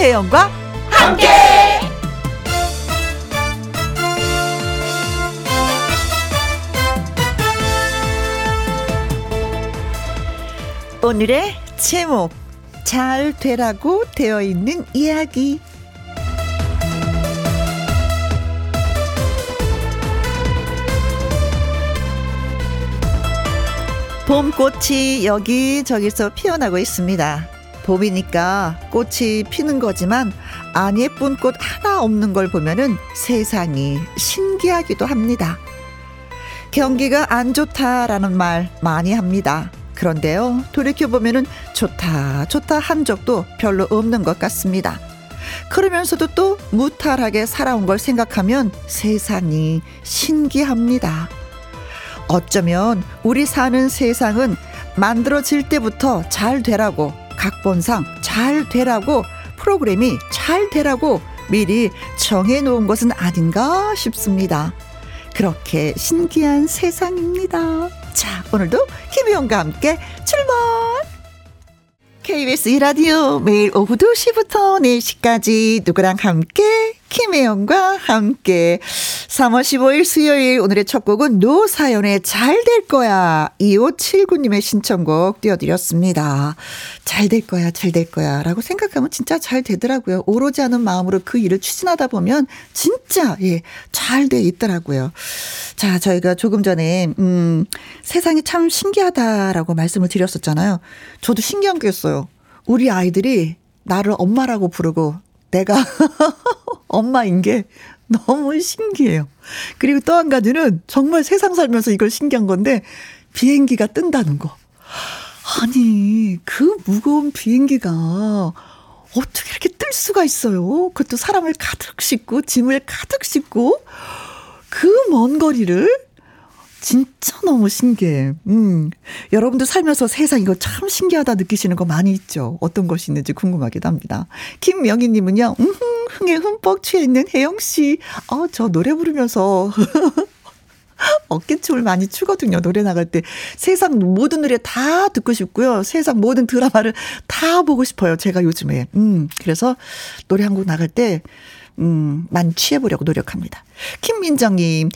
김혜영과 함께. 오늘의 제목 잘 되라고 되어 있는 이야기 봄꽃이 여기저기서 피어나고 있습니다. 봄이니까 꽃이 피는 거지만 안 예쁜 꽃 하나 없는 걸 보면은 세상이 신기하기도 합니다. 경기가 안 좋다라는 말 많이 합니다. 그런데요, 돌이켜보면은 좋다, 좋다 한 적도 별로 없는 것 같습니다. 그러면서도 또 무탈하게 살아온 걸 생각하면 세상이 신기합니다. 어쩌면 우리 사는 세상은 만들어질 때부터 잘 되라고 각본상 잘 되라고 프로그램이 잘 되라고 미리 정해 놓은 것은 아닌가 싶습니다. 그렇게 신기한 세상입니다. 자, 오늘도 김희영과 함께 출발! KBS 이라디오 매일 오후 2시부터 4시까지 누구랑 함께 김혜영과 함께 3월 15일 수요일 오늘의 첫 곡은 노사연의 잘 될 거야 2579님의 신청곡 띄워드렸습니다. 잘 될 거야 잘 될 거야 라고 생각하면 진짜 잘 되더라고요. 오로지 않은 마음으로 그 일을 추진하다 보면 진짜 예, 잘 돼 있더라고요. 자 저희가 조금 전에 음, 세상이 참 신기하다라고 말씀을 드렸었잖아요. 저도 신기한 게 있어요. 우리 아이들이 나를 엄마라고 부르고 내가 엄마인 게 너무 신기해요. 그리고 또 한 가지는 정말 세상 살면서 이걸 신기한 건데 비행기가 뜬다는 거. 아니, 그 무거운 비행기가 어떻게 이렇게 뜰 수가 있어요? 그것도 사람을 가득 싣고 짐을 가득 싣고 그 먼 거리를 진짜 너무 신기해. 음. 여러분도 살면서 세상 이거 참 신기하다 느끼시는 거 많이 있죠. 어떤 것이 있는지 궁금하기도 합니다. 김명희 님은요, 음, 흥에 흠뻑 취해 있는 혜영 씨. 어, 저 노래 부르면서. 어깨춤을 많이 추거든요. 노래 나갈 때. 세상 모든 노래 다 듣고 싶고요. 세상 모든 드라마를 다 보고 싶어요. 제가 요즘에. 음, 그래서 노래 한 곡 나갈 때, 음, 많이 취해 보려고 노력합니다. 김민정님,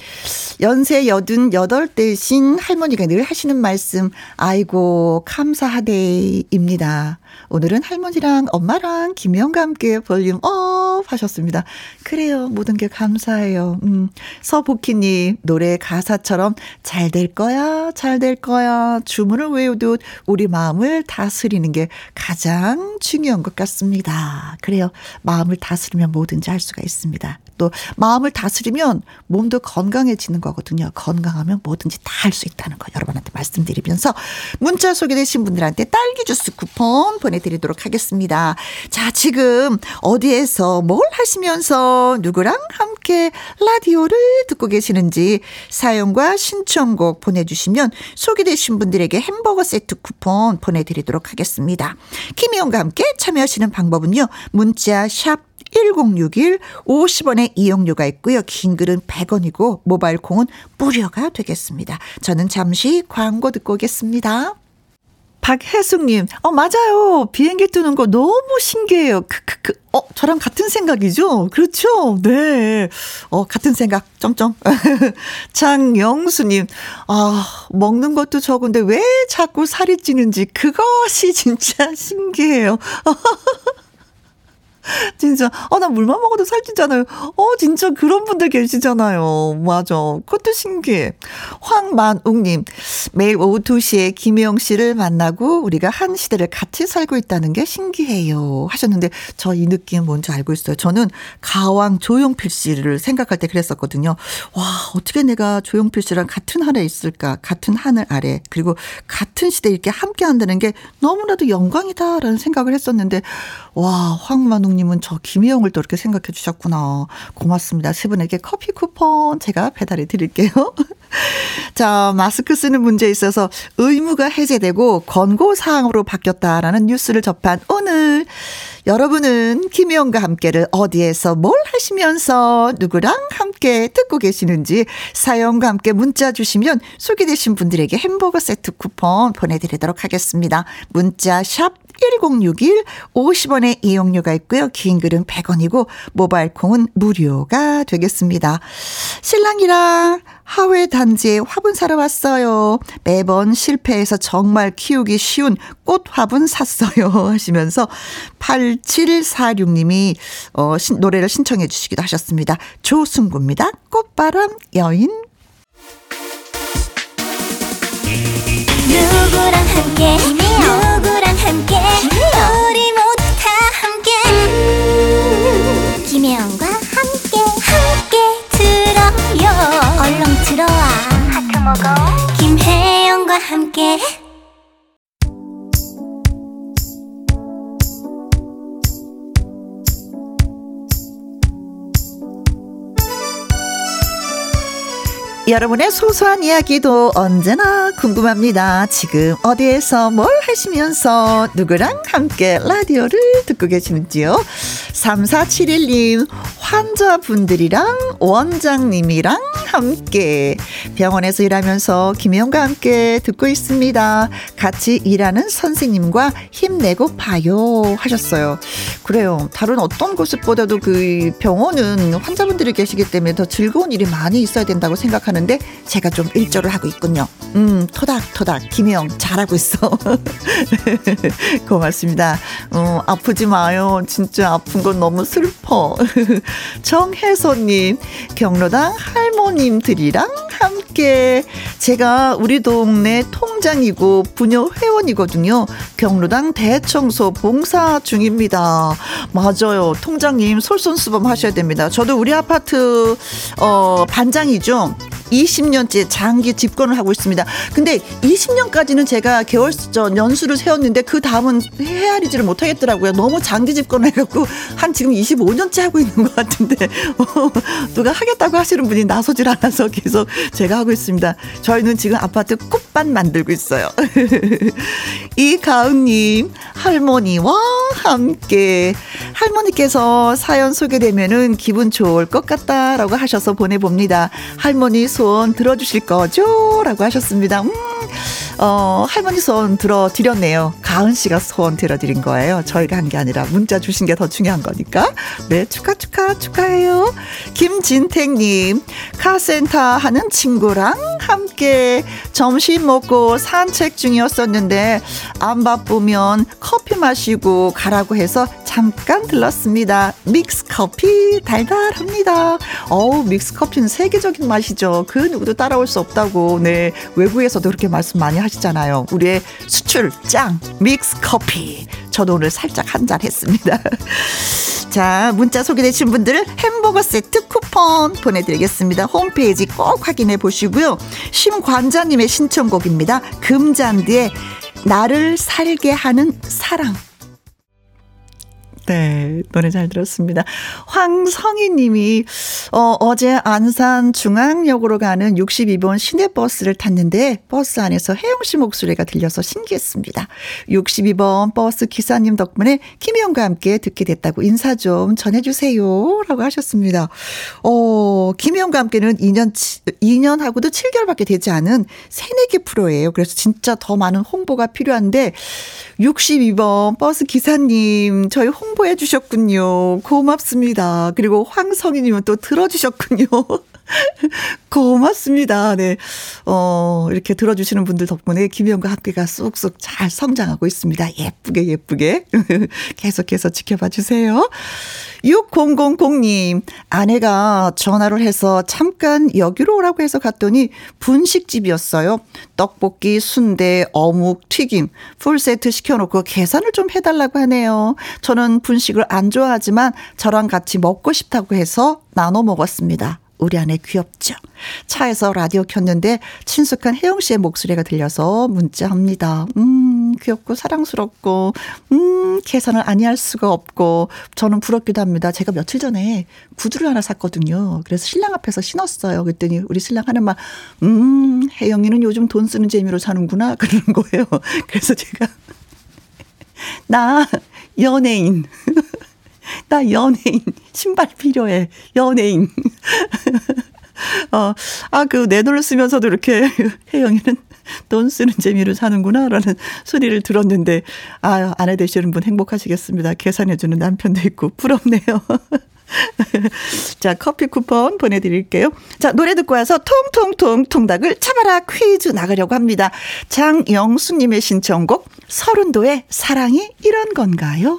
연세 여든 여덟 되신 할머니가 늘 하시는 말씀, 아이고, 감사하대입니다. 오늘은 할머니랑 엄마랑 김영과 함께 볼륨 up 하셨습니다. 그래요. 모든 게 감사해요. 음. 서복희님, 노래 가사처럼 잘 될 거야, 잘 될 거야. 주문을 외우듯 우리 마음을 다스리는 게 가장 중요한 것 같습니다. 그래요. 마음을 다스리면 뭐든지 할 수가 있습니다. 또 마음을 다스리면 몸도 건강해지는 거거든요. 건강하면 뭐든지 다 할 수 있다는 거 여러분한테 말씀드리면서 문자 소개되신 분들한테 딸기 주스 쿠폰 보내드리도록 하겠습니다. 자, 지금 어디에서 뭘 하시면서 누구랑 함께 라디오를 듣고 계시는지 사연과 신청곡 보내주시면 소개되신 분들에게 햄버거 세트 쿠폰 보내드리도록 하겠습니다. 김희영과 함께 참여하시는 방법은요. 문자 샵 1061 50원의 이용료가 있고요. 긴 글은 100원이고 모바일 콩은 무료가 되겠습니다. 저는 잠시 광고 듣고 오겠습니다. 박혜숙님, 어, 맞아요. 비행기 뜨는 거 너무 신기해요. 크크크. 어, 저랑 같은 생각이죠? 그렇죠. 네. 어, 같은 생각. 점점. 장영수님, 아, 먹는 것도 적은데 왜 자꾸 살이 찌는지 그것이 진짜 신기해요. 진짜. 아, 나 물만 먹어도 살찌잖아요. 어, 진짜 그런 분들 계시잖아요. 맞아. 그것도 신기해. 황만웅님, 매일 오후 2시에 김혜영 씨를 만나고 우리가 한 시대를 같이 살고 있다는 게 신기해요. 하셨는데, 저 이 느낌 뭔지 알고 있어요. 저는 가왕 조용필 씨를 생각할 때 그랬었거든요. 와, 어떻게 내가 조용필 씨랑 같은 하늘에 있을까? 같은 하늘 아래. 그리고 같은 시대에 이렇게 함께 한다는 게 너무나도 영광이다라는 생각을 했었는데, 와, 황만웅님은 저 김혜영을 또 이렇게 생각해 주셨구나. 고맙습니다. 세 분에게 커피 쿠폰 제가 배달해 드릴게요. 자, 마스크 쓰는 문제에 있어서 의무가 해제되고 권고사항으로 바뀌었다라는 뉴스를 접한 오늘. 여러분은 김혜영과 함께를 어디에서 뭘 하시면서 누구랑 함께 듣고 계시는지 사연과 함께 문자 주시면 소개되신 분들에게 햄버거 세트 쿠폰 보내드리도록 하겠습니다. 문자 샵 1061 50원의 이용료가 있고요. 긴 글은 100원이고 모바일 콩은 무료가 되겠습니다. 신랑이랑 하회 단지에 화분 사러 왔어요. 매번 실패해서 정말 키우기 쉬운 꽃 화분 샀어요. 하시면서 8746님이 어, 신, 노래를 신청해 주시기도 하셨습니다. 조승구입니다. 꽃바람 여인. 누구랑 함께 누구랑 함께. 우리 모두 다 함께. 김혜영과 함께 함께 들어요. 얼렁 들어와. 하트 먹어. 김혜영과 함께 여러분의 소소한 이야기도 언제나 궁금합니다. 지금 어디에서 뭘 하시면서 누구랑 함께 라디오를 듣고 계시는지요? 3471님, 환자분들이랑 원장님이랑 함께 병원에서 일하면서 김혜영과 함께 듣고 있습니다. 같이 일하는 선생님과 힘내고 봐요 하셨어요. 그래요. 다른 어떤 곳보다도 그 병원은 환자분들이 계시기 때문에 더 즐거운 일이 많이 있어야 된다고 생각하는 데 제가 좀 일조를 하고 있군요. 음, 토닥토닥 김혜영 잘하고 있어. 고맙습니다. 어, 아프지 마요. 진짜 아픈 건 너무 슬퍼. 정혜선님, 경로당 할머님들이랑 함께 제가 우리 동네 통장이고 부녀 회원이거든요. 경로당 대청소 봉사 중입니다. 맞아요. 통장님 솔선수범 하셔야 됩니다. 저도 우리 아파트 어 반장이죠. 20년째 장기 집권을 하고 있습니다. 근데 20년까지는 제가 개월 전 연수를 세웠는데 그 다음은 헤아리지를 못하겠더라고요. 너무 장기 집권을 해갖고 한 지금 25년째 하고 있는 것 같은데 어, 누가 하겠다고 하시는 분이 나서질 않아서 계속 제가 하고 있습니다. 저희는 지금 아파트 꽃밭 만들고 있어요. 이가은님 할머니와 함께 할머니께서 사연 소개되면은 기분 좋을 것 같다라고 하셔서 보내봅니다. 할머니 소원 들어주실 거죠? 라고 하셨습니다. 음, 어, 할머니 소원 들어드렸네요. 가은 씨가 소원 들어드린 거예요. 저희가 한 게 아니라 문자 주신 게 더 중요한 거니까. 네, 축하, 축하, 축하해요. 김진택님, 카센터 하는 친구랑 함께 점심 먹고 산책 중이었었는데, 안 바쁘면 커피 마시고 가라고 해서 잠깐 들렀습니다. 믹스 커피 달달합니다. 어우, 믹스 커피는 세계적인 맛이죠. 그 누구도 따라올 수 없다고, 네, 외국에서도 그렇게 말씀 많이 하시잖아요. 우리의 수출 짱 믹스 커피. 저도 오늘 살짝 한 잔 했습니다. 자, 문자 소개되신 분들 햄버거 세트 쿠폰 보내드리겠습니다. 홈페이지 꼭 확인해 보시고요. 심관자님의 신청곡입니다. 금잔디의 나를 살게 하는 사랑. 네, 노래 잘 들었습니다. 황성희 님이, 어, 어제 안산 중앙역으로 가는 62번 시내버스를 탔는데, 버스 안에서 혜영 씨 목소리가 들려서 신기했습니다. 62번 버스 기사님 덕분에 김혜영과 함께 듣게 됐다고 인사 좀 전해주세요. 라고 하셨습니다. 어, 김혜영과 함께는 2년, 2년하고도 7개월밖에 되지 않은 새내기 프로예요. 그래서 진짜 더 많은 홍보가 필요한데, 62번 버스 기사님, 저희 홍보 해 주셨군요. 고맙습니다. 그리고 황성희님은 또 들어주셨군요. 고맙습니다. 네. 어, 이렇게 들어주시는 분들 덕분에 김희영과 함께가 쑥쑥 잘 성장하고 있습니다. 예쁘게, 예쁘게. 계속해서 지켜봐 주세요. 6000님, 아내가 전화를 해서 잠깐 여기로 오라고 해서 갔더니 분식집이었어요. 떡볶이, 순대, 어묵, 튀김, 풀세트 시켜놓고 계산을 좀 해달라고 하네요. 저는 분식을 안 좋아하지만 저랑 같이 먹고 싶다고 해서 나눠 먹었습니다. 우리 아내 귀엽죠? 차에서 라디오 켰는데 친숙한 혜영 씨의 목소리가 들려서 문자합니다. 음, 귀엽고 사랑스럽고, 음, 계산을 아니할 수가 없고, 저는 부럽기도 합니다. 제가 며칠 전에 구두를 하나 샀거든요. 그래서 신랑 앞에서 신었어요. 그랬더니 우리 신랑 하는 말, 음, 혜영이는 요즘 돈 쓰는 재미로 사는구나. 그러는 거예요. 그래서 제가, 나 연예인. 나 연예인. 신발 필요해. 연예인. 어, 아, 그, 내 돈을 쓰면서도 이렇게, 혜영이는 돈 쓰는 재미로 사는구나. 라는 소리를 들었는데, 아, 아내 되시는 분 행복하시겠습니다. 계산해주는 남편도 있고, 부럽네요. 자, 커피 쿠폰 보내드릴게요. 자, 노래 듣고 와서 통통통 통닭을 차바라 퀴즈 나가려고 합니다. 장영수님의 신청곡, 서른도의 사랑이 이런 건가요?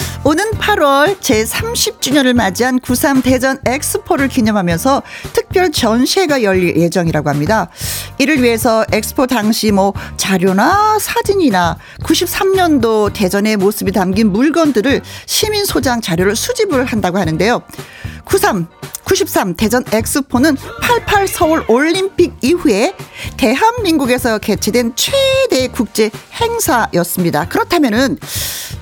오는 8월 제30주년을 맞이한 93 대전 엑스포를 기념하면서 특별 전시회가 열릴 예정이라고 합니다. 이를 위해서 엑스포 당시 뭐 자료나 사진이나 93년도 대전의 모습이 담긴 물건들을 시민 소장 자료를 수집을 한다고 하는데요. 93 93 대전 엑스포는 88 서울 올림픽 이후에 대한민국에서 개최된 최대 국제 행사였습니다. 그렇다면은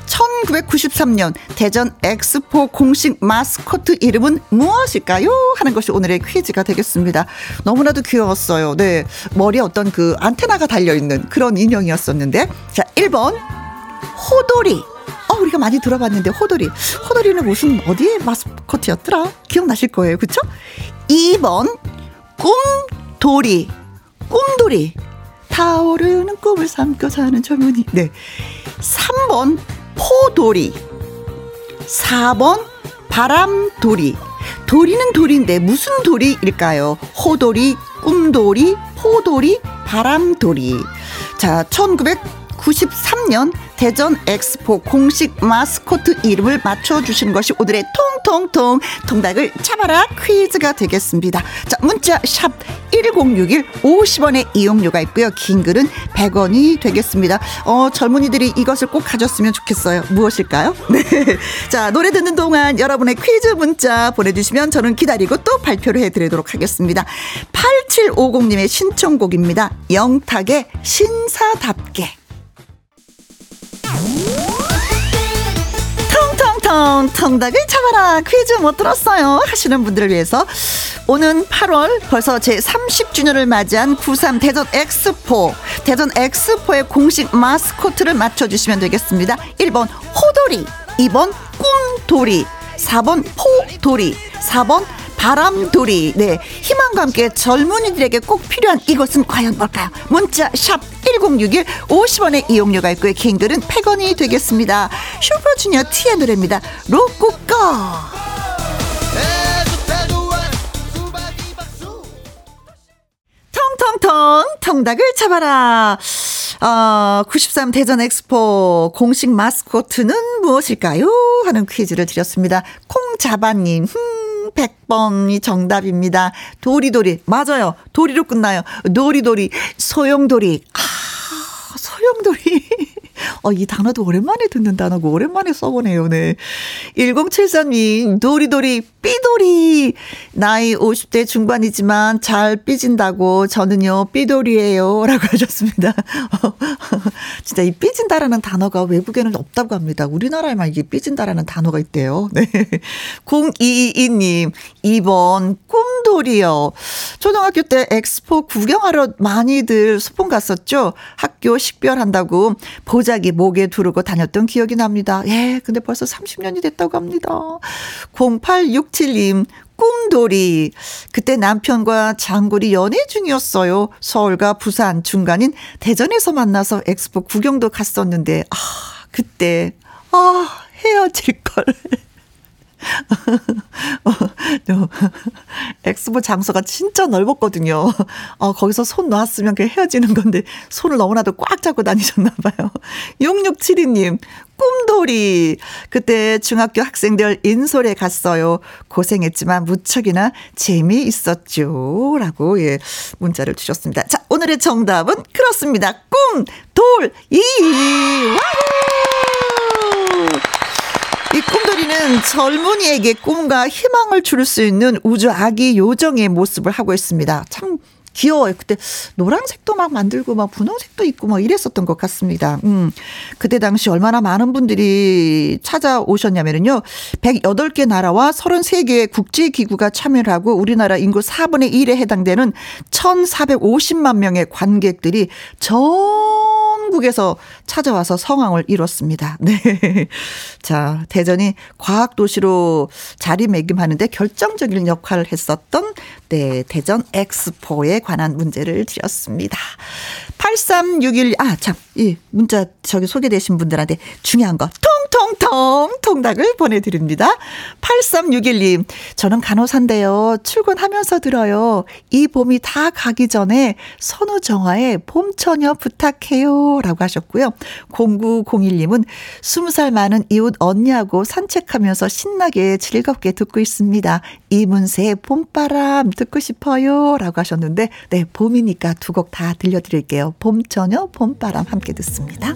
1993년 대전 엑스포 공식 마스코트 이름은 무엇일까요? 하는 것이 오늘의 퀴즈가 되겠습니다. 너무나도 귀여웠어요. 네. 머리에 어떤 그 안테나가 달려있는 그런 인형이었었는데. 자, 1번. 호돌이. 어, 우리가 많이 들어봤는데, 호돌이. 호돌이는 무슨, 어디의 마스코트였더라? 기억나실 거예요. 그쵸? 2번. 꿈돌이. 꿈돌이. 타오르는 꿈을 삼고 사는 젊은이. 네. 3번. 포돌이. 4번 바람돌이. 돌이는 돌인데 무슨 돌이일까요? 호돌이, 꿈돌이, 포돌이, 바람돌이. 자, 1993년 대전 엑스포 공식 마스코트 이름을 맞춰주신 것이 오늘의 통통통 통닭을 잡아라 퀴즈가 되겠습니다. 자, 문자 샵 1061 50원의 이용료가 있고요. 긴 글은 100원이 되겠습니다. 어, 젊은이들이 이것을 꼭 가졌으면 좋겠어요. 무엇일까요? 네. 자, 노래 듣는 동안 여러분의 퀴즈 문자 보내주시면 저는 기다리고 또 발표를 해드리도록 하겠습니다. 8750님의 신청곡입니다. 영탁의 신사답게. 텅닭을 잡아라. 퀴즈 못 들었어요. 하시는 분들을 위해서. 오는 8월 벌써 제 30주년을 맞이한 93 대전 엑스포. 대전 엑스포의 공식 마스코트를 맞춰주시면 되겠습니다. 1번 호돌이 2번 꿈돌이 4번 포돌이 4번 바람돌이. 네. 희망과 함께 젊은이들에게 꼭 필요한 이것은 과연 뭘까요? 문자 샵 1061 50원의 이용료가 있고요. 개인들은 100원이 되겠습니다. 슈퍼주니어 T의 노래입니다. 로꾸꺼. 텅텅텅 통닭을 잡아라. 어, 93 대전 엑스포 공식 마스코트는 무엇일까요? 하는 퀴즈를 드렸습니다. 콩자바님, 흠, 100번이 정답입니다. 도리도리. 맞아요. 도리로 끝나요. 도리도리. 소용도리. 아, 소용돌이. 어, 이 단어도 오랜만에 듣는 단어고 오랜만에 써보네요. 네. 1073님, 도리도리, 삐돌이. 나이 50대 중반이지만 잘 삐진다고 저는요, 삐돌이에요. 라고 하셨습니다. 진짜 이 삐진다라는 단어가 외국에는 없다고 합니다. 우리나라에만 이게 삐진다라는 단어가 있대요. 네. 0222님, 2번, 꿈돌이요. 초등학교 때 엑스포 구경하러 많이들 소풍 갔었죠. 학교 식별한다고 보자기 목에 두르고 다녔던 기억이 납니다. 예, 근데 벌써 30년이 됐다고 합니다. 0867님, 꿈돌이. 그때 남편과 장거리 연애 중이었어요. 서울과 부산 중간인 대전에서 만나서 엑스포 구경도 갔었는데, 아, 그때, 아, 헤어질 걸. 어, 엑스포 장소가 진짜 넓었거든요. 어, 거기서 손 놨으면 그 헤어지는 건데 손을 너무나도 꽉 잡고 다니셨나 봐요. 6672님, 꿈돌이. 그때 중학교 학생들 인솔에 갔어요. 고생했지만 무척이나 재미있었죠. 라고, 예, 문자를 주셨습니다. 자, 오늘의 정답은 그렇습니다. 꿈, 돌, 이. wow! 이 꿈돌이는 젊은이에게 꿈과 희망을 줄 수 있는 우주 아기 요정의 모습을 하고 있습니다. 참 귀여워요. 그때 노란색도 막 만들고 막 분홍색도 있고 막 이랬었던 것 같습니다. 음. 그때 당시 얼마나 많은 분들이 찾아오셨냐면요. 108개 나라와 33개의 국제기구가 참여를 하고 우리나라 인구 4분의 1에 해당되는 1,450만 명의 관객들이 전국에서 찾아와서 성황을 이뤘습니다. 네. 자, 대전이 과학 도시로 자리매김하는데 결정적인 역할을 했었던 네, 대전 엑스포에 관한 문제를 드렸습니다. 8361, 아, 참, 이 문자 저기 소개되신 분들한테 중요한 거 통 통통 통닭을 보내드립니다. 8361님, 저는 간호사인데요. 출근하면서 들어요. 이 봄이 다 가기 전에 선우정화의 봄처녀 부탁해요. 라고 하셨고요. 0901님은 20살 많은 이웃 언니하고 산책하면서 신나게 즐겁게 듣고 있습니다. 이문세의 봄바람 듣고 싶어요. 라고 하셨는데, 네, 봄이니까 두 곡 다 들려드릴게요. 봄처녀, 봄바람 함께 듣습니다.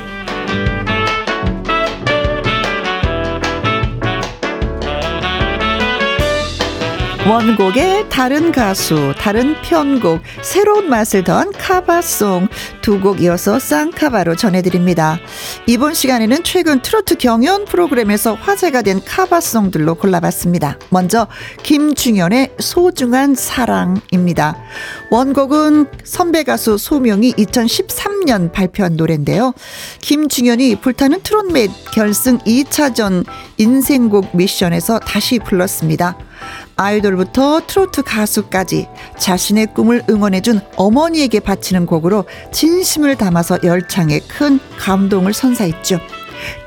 원곡의 다른 가수, 다른 편곡, 새로운 맛을 더한 카바송 두 곡 이어서 쌍카바로 전해드립니다. 이번 시간에는 최근 트로트 경연 프로그램에서 화제가 된 카바송들로 골라봤습니다. 먼저 김중현의 소중한 사랑입니다. 원곡은 선배 가수 소명이 2013년 발표한 노래인데요. 김중현이 불타는 트롯맨 결승 2차전 인생곡 미션에서 다시 불렀습니다. 아이돌부터 트로트 가수까지 자신의 꿈을 응원해준 어머니에게 바치는 곡으로 진심을 담아서 열창에 큰 감동을 선사했죠.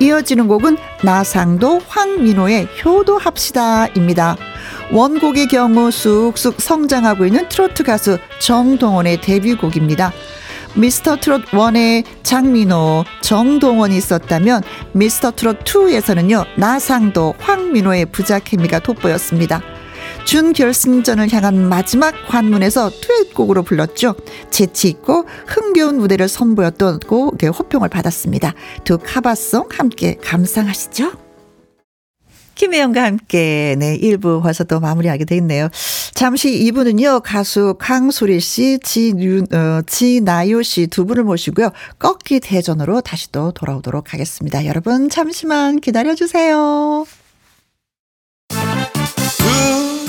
이어지는 곡은 나상도 황민호의 효도합시다입니다. 원곡의 경우 쑥쑥 성장하고 있는 트로트 가수 정동원의 데뷔곡입니다. 미스터 트롯 1의 장민호, 정동원이 있었다면 미스터 트롯 2에서는요, 나상도, 황민호의 부자 케미가 돋보였습니다. 준결승전을 향한 마지막 관문에서 듀엣곡으로 불렀죠. 재치있고 흥겨운 무대를 선보였던 곡의 호평을 받았습니다. 두 카바송 함께 감상하시죠. 김혜영과 함께 네 1부 벌써 또 마무리하게 됐네요. 잠시 2부는요. 가수 강소리 씨, 지윤, 어, 지나요 씨 두 분을 모시고요. 꺾기 대전으로 다시 또 돌아오도록 하겠습니다. 여러분 잠시만 기다려 주세요.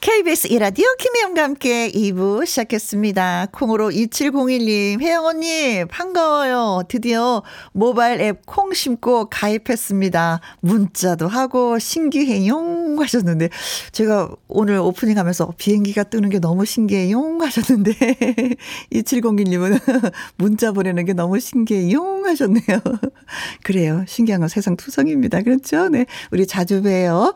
KBS 이라디오 김혜영과 함께 2부 시작했습니다. 콩으로 2701님, 혜영 언니, 반가워요. 드디어 모바일 앱 콩 심고 가입했습니다. 문자도 하고 신기해용 하셨는데, 제가 오늘 오프닝 하면서 비행기가 뜨는 게 너무 신기해용 하셨는데, 2701님은 문자 보내는 게 너무 신기해용 하셨네요. 그래요. 신기한 건 세상 투성입니다. 그렇죠? 네. 우리 자주 봬요.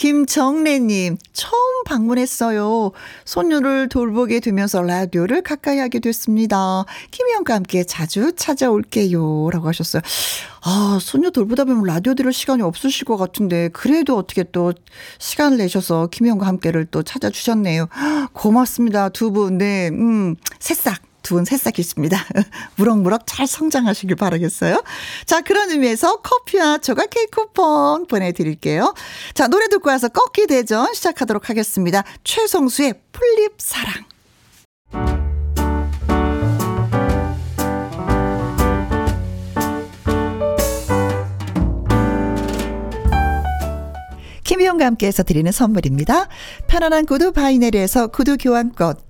김정래님, 처음 방문했어요. 손녀를 돌보게 되면서 라디오를 가까이 하게 됐습니다. 김희영과 함께 자주 찾아올게요. 라고 하셨어요. 아, 손녀 돌보다 보면 라디오 들을 시간이 없으실 것 같은데, 그래도 어떻게 또 시간을 내셔서 김희영과 함께를 또 찾아주셨네요. 고맙습니다. 두 분. 네, 음, 새싹. 두 분 새싹이십니다. 무럭무럭 잘 성장하시길 바라겠어요. 자, 그런 의미에서 커피와 조각 케이크 쿠폰 보내드릴게요. 자, 노래 듣고 와서 꺾기 대전 시작하도록 하겠습니다. 최성수의 풀립 사랑. 김희용과 함께해서 드리는 선물입니다. 편안한 구두 바이네리에서 구두 교환권.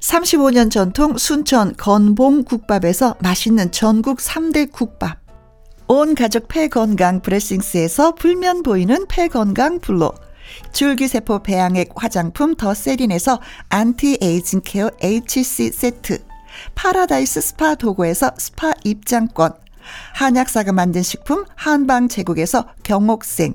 35년 전통 순천 건봉 국밥에서 맛있는 전국 3대 국밥, 온 가족 폐건강 브레싱스에서 불면 보이는 폐건강 블로, 줄기세포 배양액 화장품 더 세린에서 안티에이징 케어 HC 세트, 파라다이스 스파 도구에서 스파 입장권, 한약사가 만든 식품 한방 제국에서 경옥생,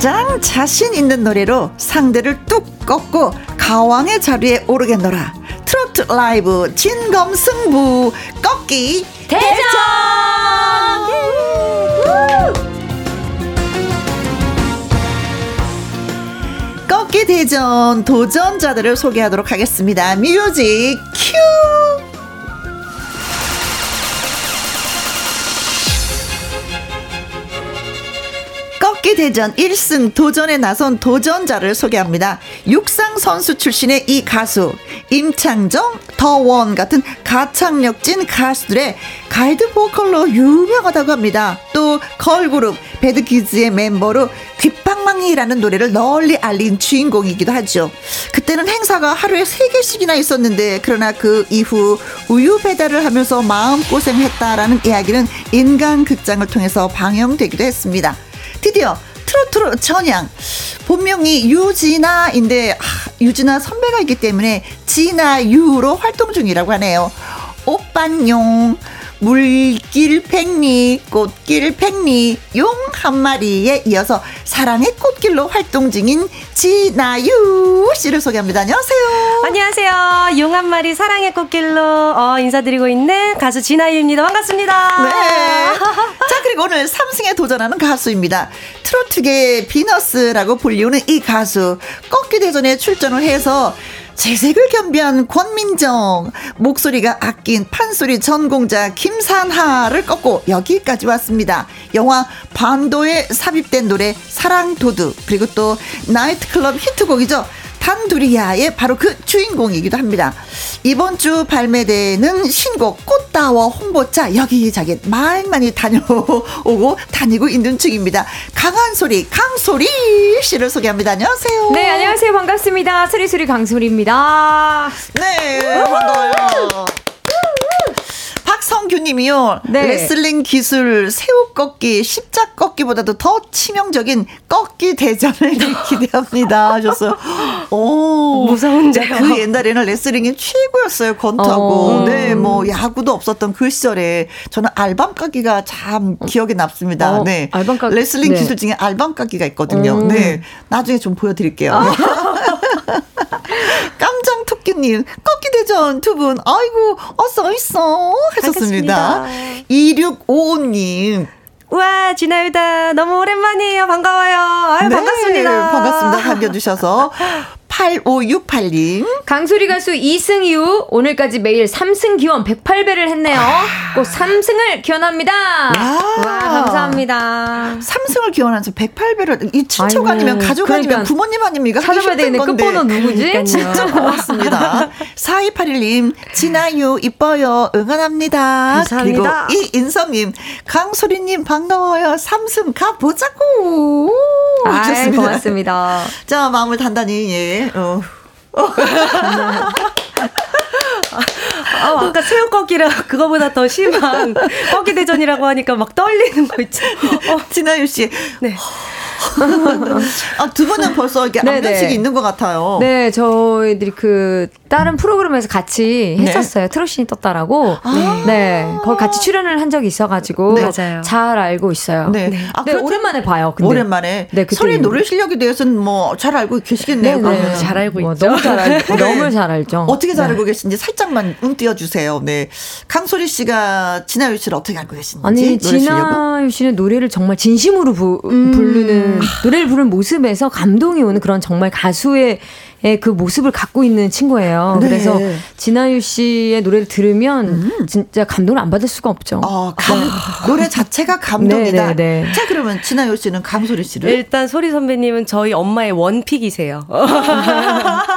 가장 자신 있는 노래로 상대를 뚝 꺾고 가왕의 자리에 오르겠노라. 트로트 라이브 진검 승부 꺾기 대전! 꺾기 대전 도전자들을 소개하도록 하겠습니다. music cue! 꺾기 대전 1승 도전에 나선 도전자를 소개합니다. 육상 선수 출신의 이 가수 임창정, 더원 같은 가창력진 가수들의 가이드 보컬로 유명하다고 합니다. 또 걸그룹 배드키즈의 멤버로 귓방망이라는 노래를 널리 알린 주인공이기도 하죠. 그때는 행사가 하루에 3개씩이나 있었는데 그러나 그 이후 우유 배달을 하면서 마음고생했다라는 이야기는 인간극장을 통해서 방영되기도 했습니다. 드디어 트로트로 전향. 본명이 유진아인데 아, 유진아 선배가 있기 때문에 진아유로 활동 중이라고 하네요. 오빤용 물길 팽리 꽃길 팽리 용 한 마리에 이어서 사랑의 꽃길로 활동 중인 진아유 씨를 소개합니다. 안녕하세요. 안녕하세요. 용 한 마리 사랑의 꽃길로 어, 인사드리고 있는 가수 진아유입니다. 반갑습니다. 네. 자, 그리고 오늘 3승에 도전하는 가수입니다. 트로트계 비너스라고 불리우는 이 가수. 꺾기 대전에 출전을 해서 재색을 겸비한 권민정, 목소리가 아낀 판소리 전공자 김산하를 꺾고 여기까지 왔습니다. 영화 반도에 삽입된 노래 사랑 도둑, 그리고 또 나이트클럽 히트곡이죠. 단두리야의 바로 그 주인공이기도 합니다. 이번 주 발매되는 신곡 꽃다워 홍보차 여기저기 많이 많이 다녀오고 다니고 있는 중입니다. 강한 소리 강소리 씨를 소개합니다. 안녕하세요. 네, 안녕하세요. 반갑습니다. 수리수리 강수리입니다. 네, 반가워요. 박성규님이요. 네. 레슬링 기술 새우 꺾기, 십자 꺾기보다도 더 치명적인 꺾기 대전을 기대합니다. 하셨어요. 오, 무서운데요. 그 옛날에는 레슬링이 최고였어요. 권투하고. 어. 네, 뭐 야구도 없었던 그 시절에 저는 알밤 깎기가 참 기억에 남습니다. 어, 네, 알밤 깎- 레슬링 네. 기술 중에 알밤 깎기가 있거든요. 음. 네, 나중에 좀 보여드릴게요. 깜장 꽃기님, 꽃기대전 두 분, 아이고, 어서 있어. 하셨습니다. 2655님. 와, 진아유다. 너무 오랜만이에요. 반가워요. 아유, 네, 반갑습니다. 반갑습니다. 반겨주셔서. 8568님. 강소리 가수 이승유 오늘까지 매일 3승 기원 108배를 했네요. 꼭 3승을 기원합니다. 와. 와, 감사합니다. 삼승을 기원하면서 108배를 이 친척 아이고, 아니면 가족 아니면 그러니까 부모님 아닙니까? 찾아봐야. 건데. 끝번호 누구지? 그러니까요. 진짜 고맙습니다. 4281님, 진아유, 이뻐요, 응원합니다. 감사합니다. 그리고 이인성님, 강소리님, 반가워요. 삼승 가보자고. 아이. 고맙습니다. 자, 마음을 단단히, 예. 어. 아, 아까 새우 꺾기라 그거보다 더 심한 꺾기 대전이라고 하니까 막 떨리는 거 있죠. 어, 진아유 씨. 네. 아, 두 분은 벌써 이렇게. 안면식이 있는 것 같아요. 네, 저희들이 그 다른 프로그램에서 같이 네. 했었어요. 트로신이 떴다라고. 네. 거기 같이 출연을 한 적이 있어가지고 네. 맞아요. 잘 알고 있어요. 네. 네, 아, 그렇다면- 오랜만에 봐요. 근데. 오랜만에. 네, 소리 이후로. 노래 실력에 대해서는 뭐 잘 알고 계시겠네요. 네. 네. 잘 알고 뭐 있죠. 너무 잘 알죠. 너무 잘 알죠. 어떻게 잘 네. 알고 계신지 살짝만 운 띄워 주세요. 네. 강소리 씨가 진아유 씨를 어떻게 알고 계신지. 아니? 진아유 씨는 노래를 정말 진심으로 부, 음. 부르는 노래를 부르는 모습에서 감동이 오는 그런 정말 가수의 의 그 모습을 갖고 있는 친구예요. 네. 그래서 진아유 씨의 노래를 들으면 진짜 감동을 안 받을 수가 없죠. 아, 감, 노래 자체가 감동이다. 네, 네, 네. 자, 그러면 진아유 씨는 강소리 씨를. 일단 소리 선배님은 저희 엄마의 원픽이세요.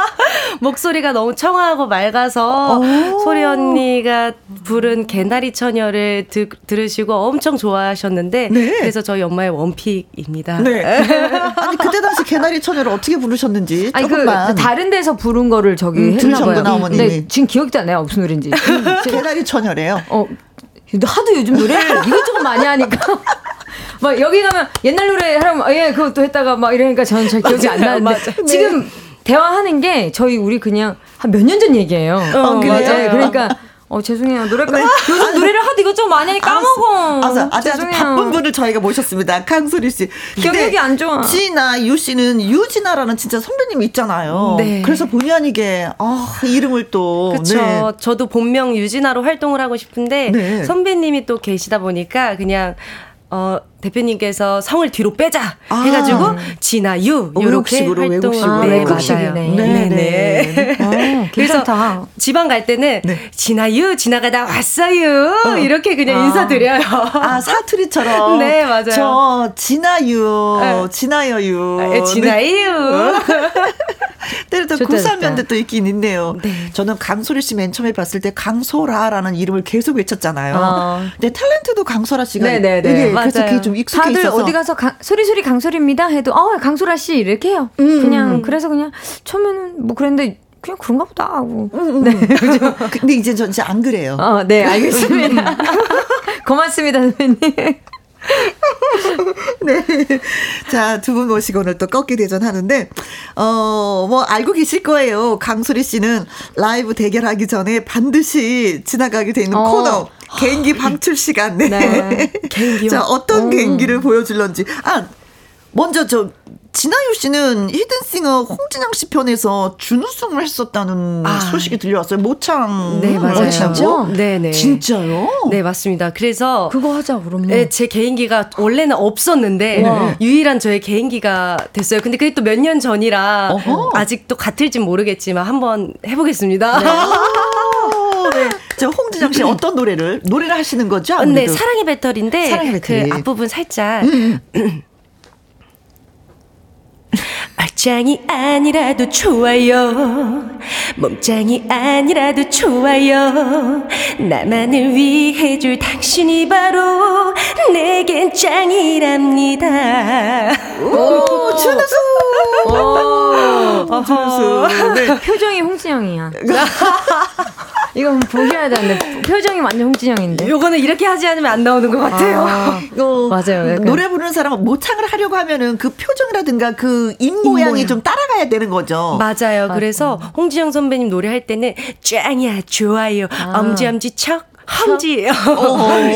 목소리가 너무 청아하고 맑아서 오. 소리 언니가 부른 개나리 처녀를 드, 들으시고 엄청 좋아하셨는데 네. 그래서 저희 엄마의 원픽입니다. 네. 아니, 그때 개나리 처녀를 어떻게 부르셨는지. 아니 그 조금만. 다른 데서 부른 거를 저기 음, 했나 봐요. 네, 지금 기억도 안 나요. 무슨 노래인지. 개나리 처녀래요. 어, 하도 요즘 노래를 이것저것 많이 하니까. 막 여기 가면 옛날 노래 하면 예 그것도 했다가 막 이러니까 저는 잘 기억이 안 맞아요, 나는데 맞아요. 지금 대화하는 게 저희 우리 그냥 한 몇 년 전 얘기예요. 어, 그래요? 네, 그러니까 어 죄송해요 노래가 요즘 노래를 하도 이것저것 많이 하니까 까먹어. 아주, 아주, 아주 죄송해요. 바쁜 분을 저희가 모셨습니다. 강소리 씨. 기억력이 안 좋아. 진아, 유 씨는 유진아라는 진짜 선배님이 있잖아요. 네. 그래서 본의 아니게, 아, 이름을 또. 그렇죠. 네. 저도 본명 유진아로 활동을 하고 싶은데 네. 선배님이 또 계시다 보니까 그냥 어 대표님께서 성을 뒤로 빼자 아. 해가지고 진아유 어, 이렇게 외국식으로, 활동을 외국식으로. 네, 외국식이네. 맞아요. 네, 네, 네. 어, 괜찮다. 지방 갈 때는 네. 진아유 지나가다 왔어요 이렇게 그냥 인사드려요. 아, 사투리처럼. 네, 맞아요. 저, 진아유, 네. 진아여유. 아, 진아유. 때로 또 구사면도. 또 있긴 있네요. 저는 강소리 씨 맨 처음에 봤을 때 강소라라는 이름을 계속 외쳤잖아요. 어. 근데 탤런트도 강소라 씨가 네네네. 이게 그래서. 그게 좀 익숙해 다들 있어서 어디 가서 강- 소리 소리 강소리입니다 해도 어 강소라 씨 이렇게 해요. 음. 그냥 그래서 그냥 처음에는 뭐 그랬는데 그냥 그런가 보다 하고. 네. 근데 이제 전 진짜 안 그래요. 어, 네, 알겠습니다. 고맙습니다, 선배님. 네. 자, 두 분 모시고 오늘 또 꺾기 대전 하는데, 어, 뭐, 알고 계실 거예요. 강소리 씨는 라이브 대결하기 전에 반드시 지나가게 돼 있는 어. 코너. 개인기 방출 시간. 네. 네. 개인기요? 자, 어떤 음. 개인기를 보여줄런지. 아, 먼저 저, 진아유 씨는 히든싱어 홍진영 씨 편에서 준우승을 했었다는 아. 소식이 들려왔어요. 모창. 네 맞아요. 하셨다고? 네네. 진짜요? 네 맞습니다. 그래서 그거 하자, 그럼. 네, 제 개인기가 원래는 없었는데 네. 유일한 저의 개인기가 됐어요. 근데 그게 또 몇 년 전이라 어허. 아직도 같을진 모르겠지만 한번 해 보겠습니다. 오, 네. 저 홍진영 씨 어떤 노래를 노래를 하시는 거죠? 네, 아무래도? 사랑의 배터리인데 사랑의 배터리. 그 앞부분 살짝 음, 얼짱이 아니라도 좋아요 몸짱이 아니라도 좋아요 나만을 위해 줄 당신이 바로 내겐 짱이랍니다 오, 준우수. 오, 준우수. 네. 표정이 홍진영이야. 이거 보셔야 되는데 표정이 완전 홍진영인데. 요거는 이렇게 하지 않으면 안 나오는 것 같아요 어, 맞아요. 약간. 노래 부르는 사람은 모창을 하려고 하면은 그 표정이라든가 그 입 모양이 좀 따라가야 되는 거죠. 맞아요. 그래서 홍지영 선배님 노래할 때는 짱이야 좋아요 엄지 엄지 척 험지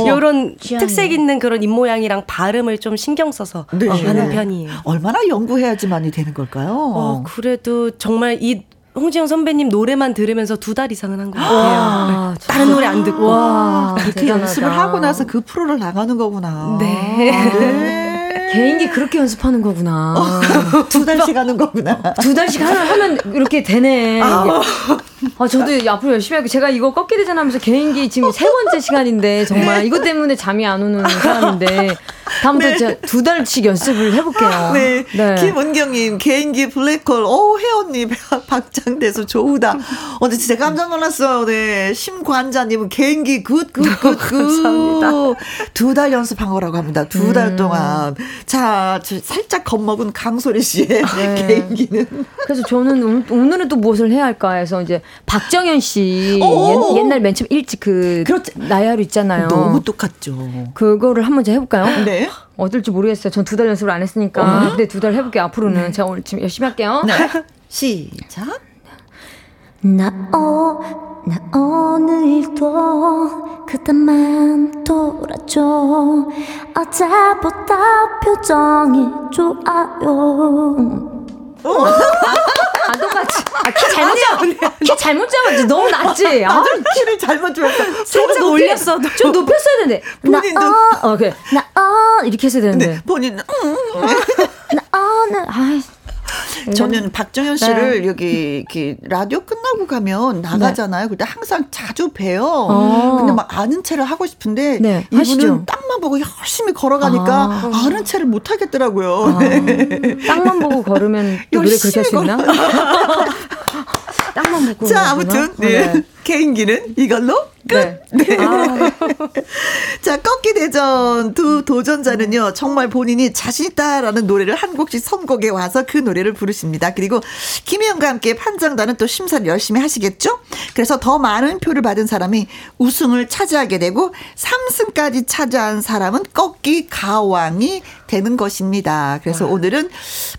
이런 특색 있는 그런 입 모양이랑 발음을 좀 신경 써서 네. 하는 편이에요. 얼마나 연구해야지만이 되는 걸까요? 어, 그래도 정말 이 홍지영 선배님 노래만 들으면서 두 달 이상은 한 것 같아요. 와, 네. 다른 노래 안 듣고. 와, 그렇게 대단하다. 연습을 하고 나서 그 프로를 나가는 거구나. 네. 네. 개인기 그렇게 연습하는 거구나. 두 달씩 하는 거구나. 두 달씩 하면, 하면 이렇게 되네. 아, 저도 앞으로 열심히 할게요. 제가 이거 꺾기 대전 하면서 개인기 지금 세 번째 시간인데, 정말 이것 때문에 잠이 안 오는 사람인데, 다음부터 진짜 두 달씩 연습을 해볼게요. 네. 김은경님, 개인기 블랙홀, 오, 혜원님, 박장대소 좋으다. 어, 근데 진짜 깜짝 놀랐어요. 네. 심관자님은 개인기 good, good, good, good. 감사합니다. 두달 연습한 거라고 합니다. 두달 동안. 자, 저 살짝 겁먹은 강소리 씨의 네. 개인기는. 그래서 저는 오늘, 오늘은 또 무엇을 해야 할까 해서 이제 박정현 씨 오! 옛, 날 맨 처음 일찍 그 그렇지. 나야루 있잖아요. 너무 똑같죠. 그거를 한번 제가 해볼까요? 네. 어떨지 모르겠어요. 전 두 달 연습을 안 했으니까. 근데 두 달 해볼게요. 앞으로는 제가 오늘 지금 열심히 할게요. 네. 시작. 나, 어, 나 오늘도 그때만 돌아줘 어제보다 표정이 좋아요 아 똑같이. 아, 키 잘못 잡. 키 잘못 잡았지. 너무 낮지. 아, 키를 잘못 줄였어. 살짝 올렸어도. 좀 높였어야 되는데. 나, 본인도. 어, 어, 그래. 나, 어, 이렇게 했어야 되는데. 네, 본인, 음. 나, 어, 나, 아이. 저는 박정현 씨를 여기 이렇게 라디오 끝나고 가면 나가잖아요. 근데 항상 자주 봬요. 어. 근데 막 아는 체를 하고 싶은데 네, 이분은 하시죠. 땅만 보고 열심히 걸어가니까 아. 아. 는 체를 못 하겠더라고요. 아, 네. 땅만 보고 걸으면 또 노래 그렇게 할수 있나? 땅만 보고. 자. 아무튼 네. 개인기는 이걸로 끝. 네. 네. 아, 자, 꺾기 대전 두 도전자는요, 정말 본인이 자신있다라는 노래를 한 곡씩 선곡에 와서 그 노래를 부르십니다. 그리고 김혜영과 함께 판정단은 또 심사를 열심히 하시겠죠? 그래서 더 많은 표를 받은 사람이 우승을 차지하게 되고, 3승까지 차지한 사람은 꺾기 가왕이 되는 것입니다. 그래서 오늘은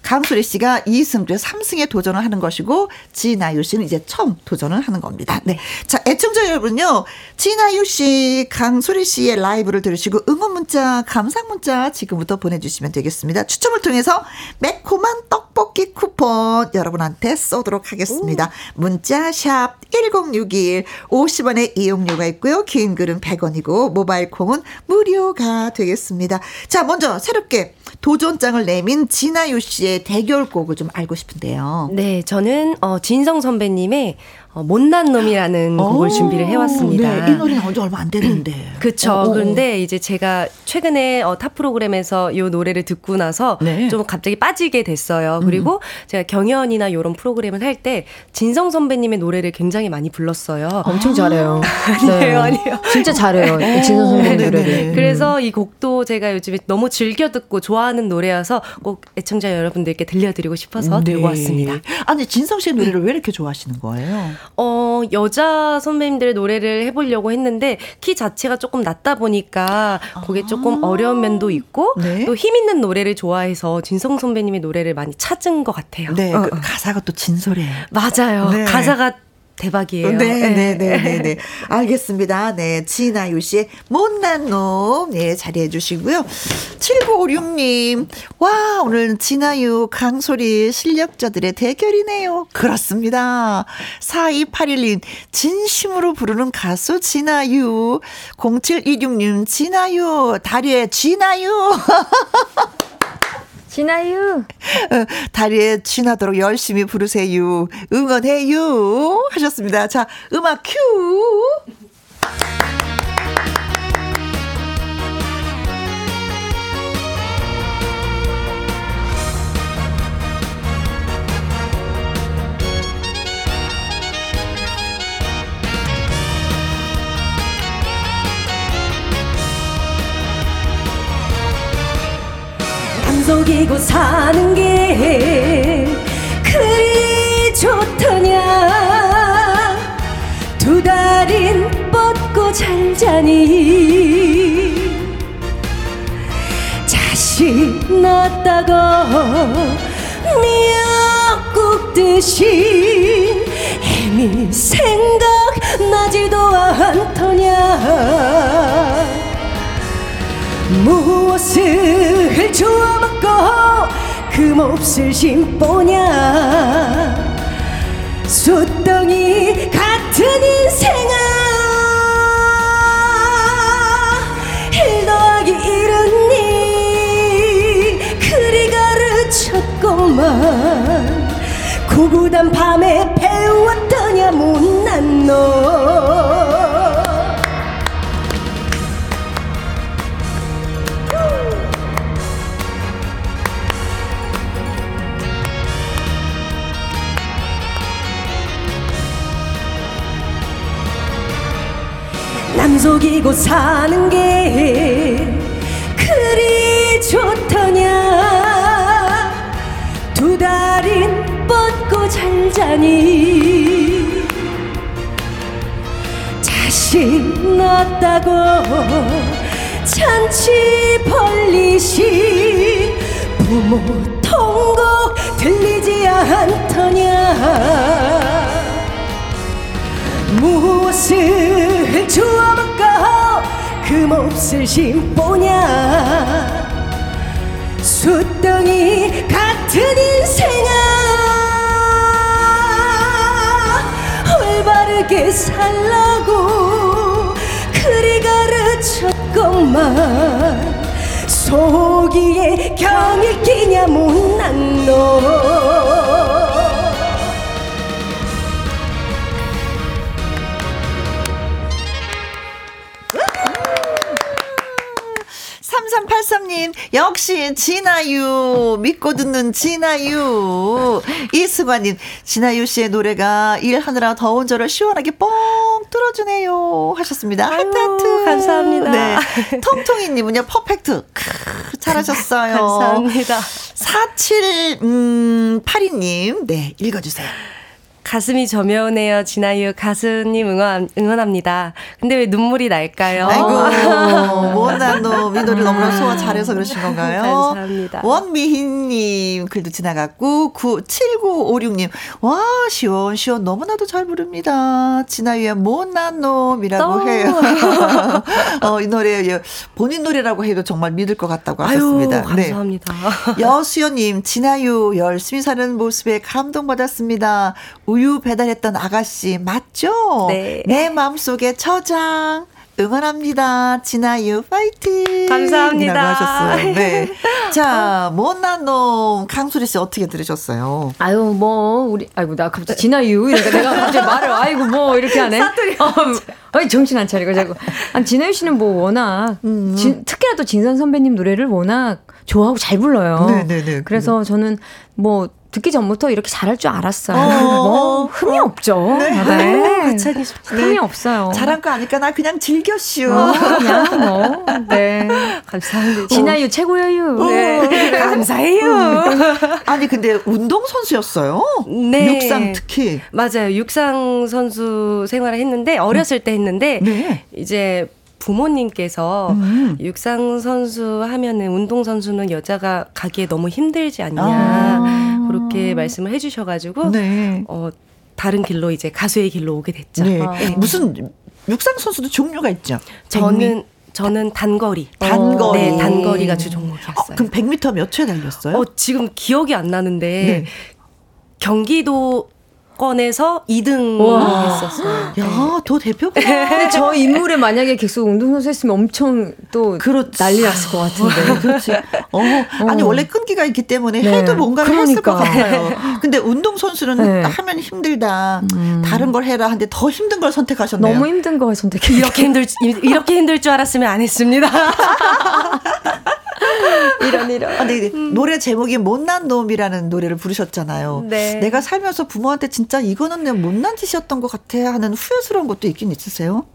강소리 씨가 2승, 그래서 3승에 도전을 하는 것이고, 지나유 씨는 이제 처음 도전을 하는 겁니다. 네. 자, 애청자 여러분요, 지나유 씨, 강소리 씨의 라이브를 들으시고 응원 문자, 감상 문자 지금부터 보내주시면 되겠습니다. 추첨을 통해서 매콤한 떡볶이 쿠폰 여러분한테 쏘도록 하겠습니다. 문자 샵 1061, 50원의 이용료가 있고요. 긴 글은 100원이고 모바일 콩은 무료가 되겠습니다. 자, 먼저 새롭게 도전장을 내민 진아유 씨의 대결곡을 좀 알고 싶은데요. 네, 저는 어, 진성 선배님의 어, 못난 놈이라는 곡을 오, 준비를 해왔습니다. 네, 이 노래 나온 지 얼마 안 됐는데. 그쵸. 어, 어, 어. 그런데 이제 제가 최근에 어, 타 프로그램에서 이 노래를 듣고 나서 네. 음. 좀 갑자기 빠지게 됐어요. 그리고 제가 경연이나 이런 프로그램을 할 때 진성 선배님의 노래를 굉장히 많이 불렀어요. 엄청 잘해요. 아니에요, 아니에요. 진짜 잘해요. 진선 선배님 네네. 노래를. 그래서 이 곡도 제가 요즘에 너무 즐겨 듣고 좋아하는 노래여서 꼭 애청자 여러분들께 들려드리고 싶어서 네. 들고 왔습니다. 아니 진성 씨의 노래를 왜 이렇게 좋아하시는 거예요? 어, 여자 선배님들의 노래를 해보려고 했는데, 키 자체가 조금 낮다 보니까, 그게 조금 어려운 면도 있고, 아. 네. 또힘 있는 노래를 좋아해서 진성 선배님의 노래를 많이 찾은 것 같아요. 네, 어, 그 가사가 또 진솔해요. 맞아요. 네. 가사가 대박이에요. 네, 예. 네, 네, 네, 네. 알겠습니다. 네, 지나유 씨의 못난 놈, 예, 자리해 주시고요. 7956님, 와, 오늘 진아유, 강소리 실력자들의 대결이네요. 그렇습니다. 4281님, 진심으로 부르는 가수 진아유. 0726님, 진아유, 다리에 진아유. 진아유. 어, 다리에 쥐나도록 열심히 부르세요. 응원해요. 하셨습니다. 자, 음악 큐. 안 속이고 사는 게 그리 좋더냐? 두 달인 뻗고 잘 자니 자식 낳았다고 미역국 드신 애미 생각 나지도 않더냐? 무엇을 주워먹 고그 몹쓸 심보냐? 숫덩이 같은 인생아 일 더하기 일은 니? 그리 가르쳤건만 고구단 밤에 배웠더냐 못난 너 속이고 사는 게 그리 좋더냐? 두 달인 뻗고 잘 자니? 자식 낳았다고 잔치 벌리시? 부모 통곡 들리지 않더냐? 무엇을 주워 몹쓸 심보냐? 숫덩이 같은 인생아 올바르게 살라고 그리 가르쳤건만 속이에 경일 끼냐 못난 너 3383님, 역시 진아유. 믿고 듣는 진아유. 이승환님, 진아유 씨의 노래가 일하느라 더운 저를 시원하게 뻥 뚫어주네요. 하셨습니다. 하트, 하트. 감사합니다. 네. 통통이님은요, perfect. 크, 잘하셨어요. 감사합니다. 4782님, 네, 읽어주세요. 가슴이 저며오네요. 진아유 가수님 응원, 응원합니다. 근데 왜 눈물이 날까요? 아이고. 이 노래 너무나 소화 잘해서 그러신 건가요? 감사합니다. 원미희님 글도 지나갔고, 9, 7956님. 와, 시원시원 너무나도 잘 부릅니다. 진아유의 못난 놈이라고 또. 해요. 어, 이 노래, 예, 본인 노래라고 해도 정말 믿을 것 같다고 하셨습니다. 네. 감사합니다. 여수연님, 진아유 열심히 사는 모습에 감동받았습니다. 우유 배달했던 아가씨 맞죠? 네. 내 마음속에 저장. 응원합니다. 진아유 파이팅. 감사합니다. 하셨어요. 네. 자, 못난 놈 강수리 씨 어떻게 들으셨어요? 아유 뭐 우리 아이고 나 갑자기 진아유 이러니까 내가 갑자기 말을 아이고 뭐 이렇게 하네. 어, 아니 정신 안 차리고 자꾸. 아니 진아유 씨는 뭐 워낙 진, 특히나 또 진선 선배님 노래를 워낙 좋아하고 잘 불러요. 네네네. 그래서 저는 뭐 듣기 전부터 이렇게 잘할 줄 알았어요. 어. 뭐 흠이 없죠. 네. 네. 하찬이 흠이 없어요. 잘한 거 아니까 나 그냥 즐겼슈. 어, 그냥 뭐. 네. 감사합니다. 진아유 최고예요. 네. 감사해요. 아니 근데 운동 선수였어요? 네. 육상 특히. 맞아요. 육상 선수 생활을 했는데 어렸을 때 했는데 네. 이제 부모님께서 음. 육상 선수 하면은 운동 선수는 여자가 가기에 너무 힘들지 않냐 아. 그렇게 말씀을 해주셔가지고 네. 어 다른 길로 이제 가수의 길로 오게 됐죠. 네. 아. 무슨 육상 선수도 종류가 있죠. 저는 저는 단거리. 단거리. 네, 단거리가 주 어, 종목이었어요. 그럼 100m 몇 초에 달렸어요? 어, 지금 기억이 안 나는데 네. 경기도 건에서 2등 와. 했었어요. 야, 도 대표가. 근데 저 인물에 만약에 객수 운동선수 했으면 엄청 또 그렇지. 난리 났을 것 같은데. 그렇지. 어, 아니 원래 끈기가 있기 때문에 네. 해도 뭔가를 했을 것 그러니까. 같아요. 근데 운동 선수는 네. 하면 힘들다. 다른 걸 해라. 하는데 더 힘든 걸 선택하셨네요. 너무 힘든 거 선택해. 이렇게 힘들 이렇게 힘들 줄 알았으면 안 했습니다. 이런 이런. 아, 근데 노래 제목이 못난 놈이라는 노래를 부르셨잖아요. 네. 내가 살면서 부모한테 진짜 이거는 내 못난 짓이었던 것 같아 하는 후회스러운 것도 있긴 있으세요?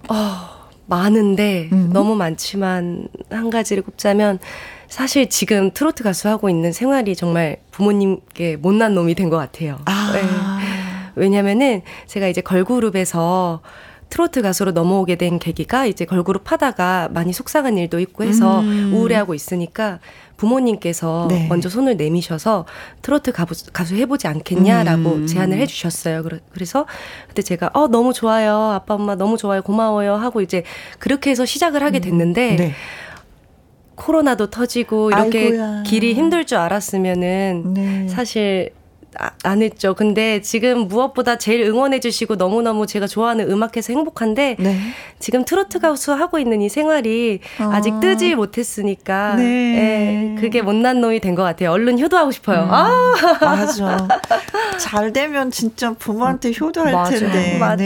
많은데 음. 너무 많지만 한 가지를 꼽자면 사실 지금 트로트 가수 하고 있는 생활이 정말 부모님께 못난 놈이 된 것 같아요. 아. 네. 왜냐면은 제가 이제 걸그룹에서 트로트 가수로 넘어오게 된 계기가 이제 걸그룹 하다가 많이 속상한 일도 있고 해서 음. 우울해하고 있으니까 부모님께서 네. 먼저 손을 내미셔서 트로트 가수, 가수 해보지 않겠냐라고 음. 제안을 해주셨어요. 그래- 그래서 그때 제가 어 너무 좋아요, 아빠 엄마 너무 좋아요, 고마워요 하고 이제 그렇게 해서 시작을 하게 됐는데 네. 코로나도 터지고 이렇게 아이고야. 길이 힘들 줄 알았으면은 네. 사실 아, 안 했죠. 근데 지금 무엇보다 제일 응원해주시고 너무너무 제가 좋아하는 음악해서 행복한데 네. 지금 트로트 가수 하고 있는 이 생활이 어. 아직 뜨지 못했으니까 네. 예, 그게 못난 놈이 된 것 같아요. 얼른 효도하고 싶어요. 음. 아, 맞아. 잘 되면 진짜 부모한테 효도할 맞아. 텐데. 맞아요.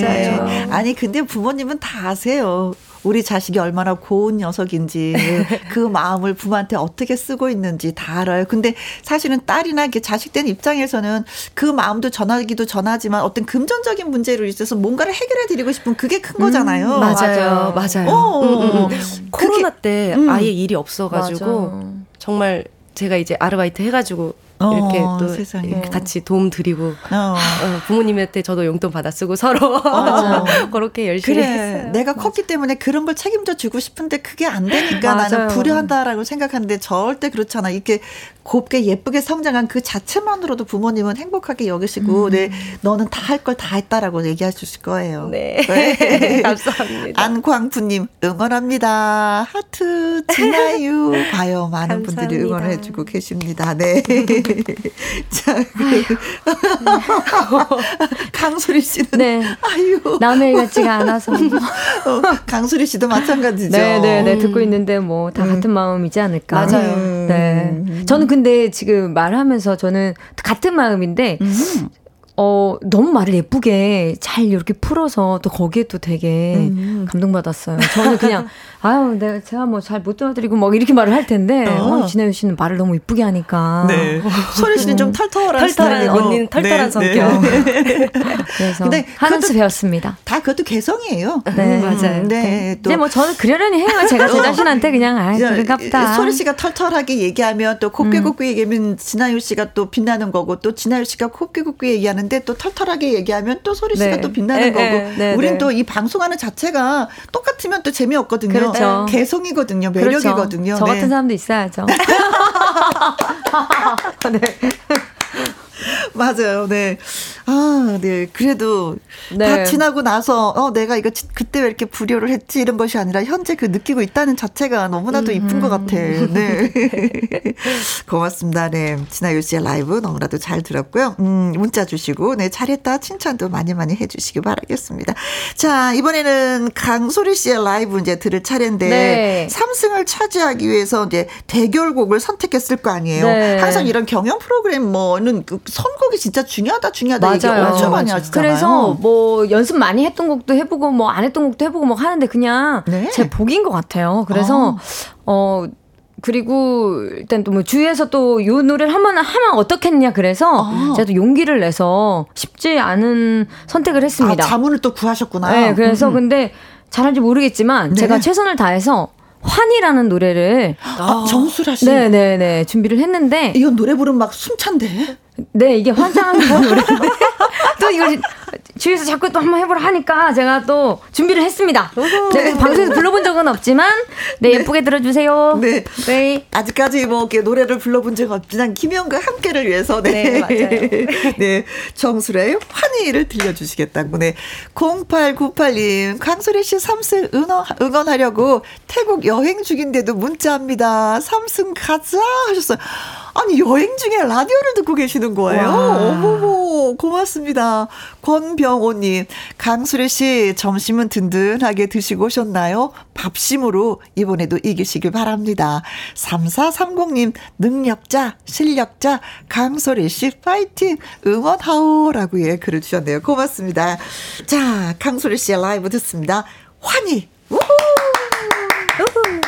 네. 아니 근데 부모님은 다 아세요. 우리 자식이 얼마나 고운 녀석인지 그 마음을 부모한테 어떻게 쓰고 있는지 다 알아요. 근데 사실은 딸이나 이렇게 자식된 입장에서는 그 마음도 전하기도 전하지만 어떤 금전적인 문제로 있어서 뭔가를 해결해 드리고 싶은 그게 큰 거잖아요. 맞아요. 맞아요. 어, 음, 음, 음. 그게- 코로나 때 음. 아예 일이 없어가지고 맞아. 정말 제가 이제 아르바이트 해가지고 어, 이렇게 또 세상에. 이렇게 같이 도움 드리고 어. 어, 부모님한테 저도 용돈 받아 쓰고 서로 어. 그렇게 열심히 그래. 했어요. 내가 컸기 때문에 그런 걸 책임져 주고 싶은데 그게 안 되니까 나는. 불효한다라고 생각하는데 절대 그렇잖아. 이렇게 곱게 예쁘게 성장한 그 자체만으로도 부모님은 행복하게 여기시고, 네, 너는 다 할 걸 다 했다라고 얘기해 주실 거예요. 네. 감사합니다. 안광부님 응원합니다. 하트 진아유 봐요 많은 분들이 감사합니다. 응원해 주고 계십니다. 네. 자, 그, 강소리 씨는 네. 아유. 남의 일 같지가 않아서. 어, 강수리 씨도 마찬가지죠. 네, 네, 네. 듣고 있는데 뭐다 같은 마음이지 않을까. 맞아요. 네. 저는 근데 지금 말하면서 저는 같은 마음인데, 음. 어, 너무 말을 예쁘게 잘 이렇게 풀어서 또 거기에 또 되게 음. 감동받았어요. 저는 그냥, 아유, 내가 제가 뭐 잘 못 도와드리고 막 이렇게 말을 할 텐데, 어. 어. 진아유 씨는 말을 너무 예쁘게 하니까. 네. 소리 씨는 좀 털털한 털털한. 언니는 털털한 성격. 그래서 근데 그것도- 배웠습니다. 다 그것도 개성이에요. 네. 맞아요. 네. 또 이제 뭐 저는 그러려니 해요. 제가 제 어. 자신한테 그냥, 아, 야, 그런갑다. 소리 씨가 털털하게 얘기하면 또 곱게 곱게 얘기하면 진아유 씨가 또 빛나는 거고 또 진아유 씨가 곱게 곱게 얘기하는 데 또 털털하게 얘기하면 또 소리 씨가 네. 또 빛나는 에, 거고 에, 네, 우린 네. 또이 방송하는 자체가 똑같으면 또 재미없거든요. 그렇죠. 개성이거든요. 그렇죠. 매력이거든요. 저 같은 네. 사람도 있어야죠. 맞아요. 네. 아, 네. 그래도 네. 다 지나고 나서 어 내가 이거 지- 그때 왜 이렇게 불효를 했지 이런 것이 아니라 현재 그 느끼고 있다는 자체가 너무나도 이쁜 것 같아. 네. 고맙습니다. 네. 진아유 씨의 라이브 너무나도 잘 들었고요. 음, 문자 주시고 네, 잘했다 칭찬도 많이 많이 해 주시기 바라겠습니다. 자, 이번에는 강소리 씨의 라이브 이제 들을 차례인데 네. 삼승을 차지하기 위해서 이제 대결곡을 선택했을 거 아니에요. 네. 항상 이런 경연 프로그램 뭐는 그 선곡이 진짜 중요하다 중요하다 맞아요. 엄청 많이. 하시잖아요. 그래서 뭐 연습 많이 했던 곡도 해보고 뭐 안 했던 곡도 해보고 뭐 하는데 그냥 네. 제 복인 것 같아요. 그래서 어. 그리고 일단 또 뭐 주위에서 또 요 노래를 한번 하면 어떻겠냐 그래서 아. 제가 또 용기를 내서 쉽지 않은 선택을 아, 했습니다. 자문을 또 구하셨구나. 네, 그래서 음. 근데 잘할지 모르겠지만 네. 제가 최선을 다해서 환이라는 노래를 아, 정수라 씨. 네, 네, 네 준비를 했는데 이건 노래 부르면 막 숨찬데. 네, 이게 환장하는 노래인데. 또 이걸 주위에서 자꾸 또 한번 해보라 하니까 제가 또 준비를 했습니다. 제가 방송에서 불러본 적은 없지만, 네, 예쁘게 들어주세요. 네. 네. 아직까지 뭐 이렇게 노래를 불러본 적 없지만 김영과 함께를 위해서 네, 네, 맞아요. 네 정수라의 환희를 들려주시겠다고 네 0898님 강수리 씨 삼승 응원, 응원하려고 태국 여행 중인데도 문자합니다 삼승 가자 하셨어요. 아니 여행 중에 라디오를 듣고 계시는 거예요. 와. 어머머 고맙습니다. 권병호님 강수리 씨 점심은 든든하게 드시고 오셨나요? 밥심으로 이번에도 이기시길 바랍니다. 3430님 능력자 실력자 강소리 씨 파이팅 응원하오라고 예 글을 주셨네요. 고맙습니다. 자 강소리 씨의 라이브 듣습니다. 환희 우후! 우후!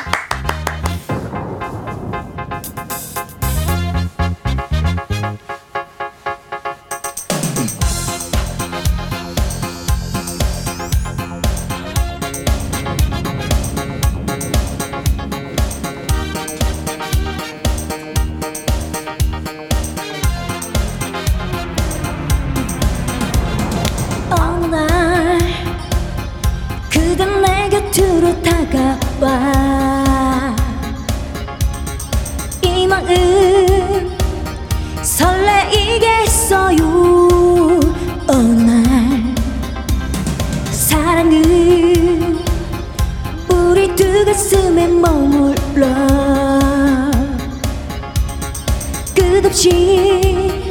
끝없이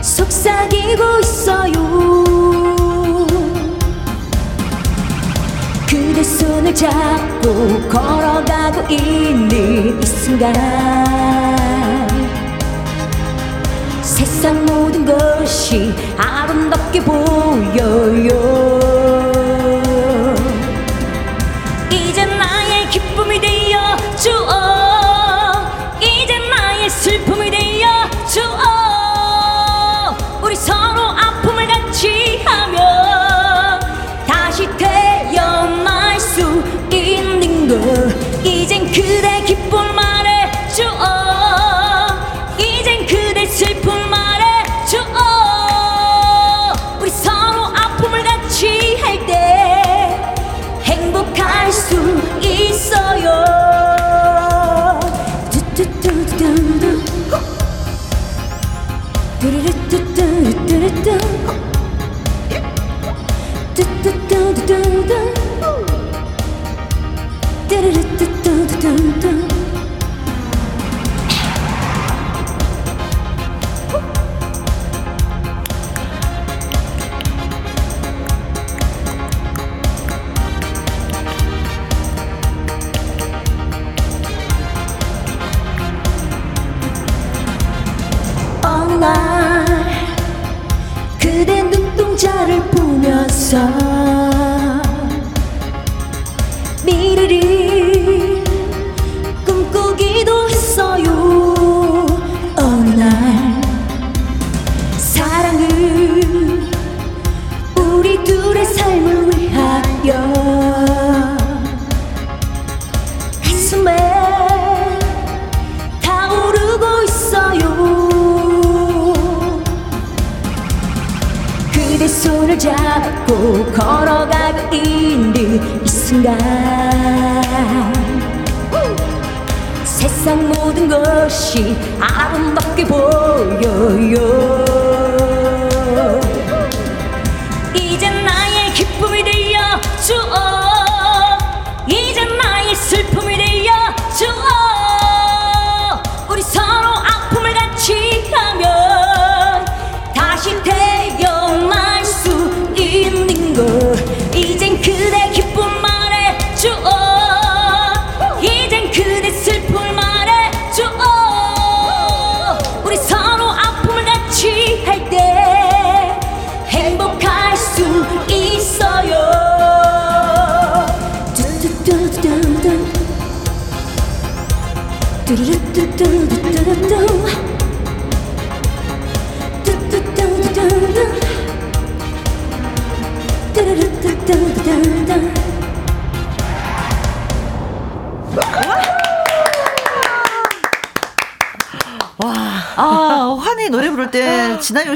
속삭이고 있어요. 그대 손을 잡고 걸어가고 있는 이 순간 세상 모든 것이 아름답게 보여요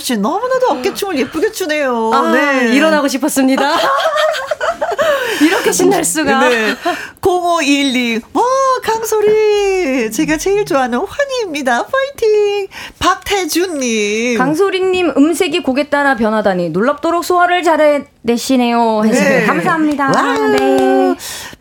씨 너무나도 어깨춤을 예쁘게 추네요. 아, 네. 일어나고 싶었습니다. 이렇게 신날 수가. 네. 0512. 와, 강소리. 제가 제일 좋아하는 환희입니다. 파이팅. 박태준님. 강소리님 음색이 곡에 따라 변하다니 놀랍도록 소화를 잘해내시네요. 네. 감사합니다. wow. 네.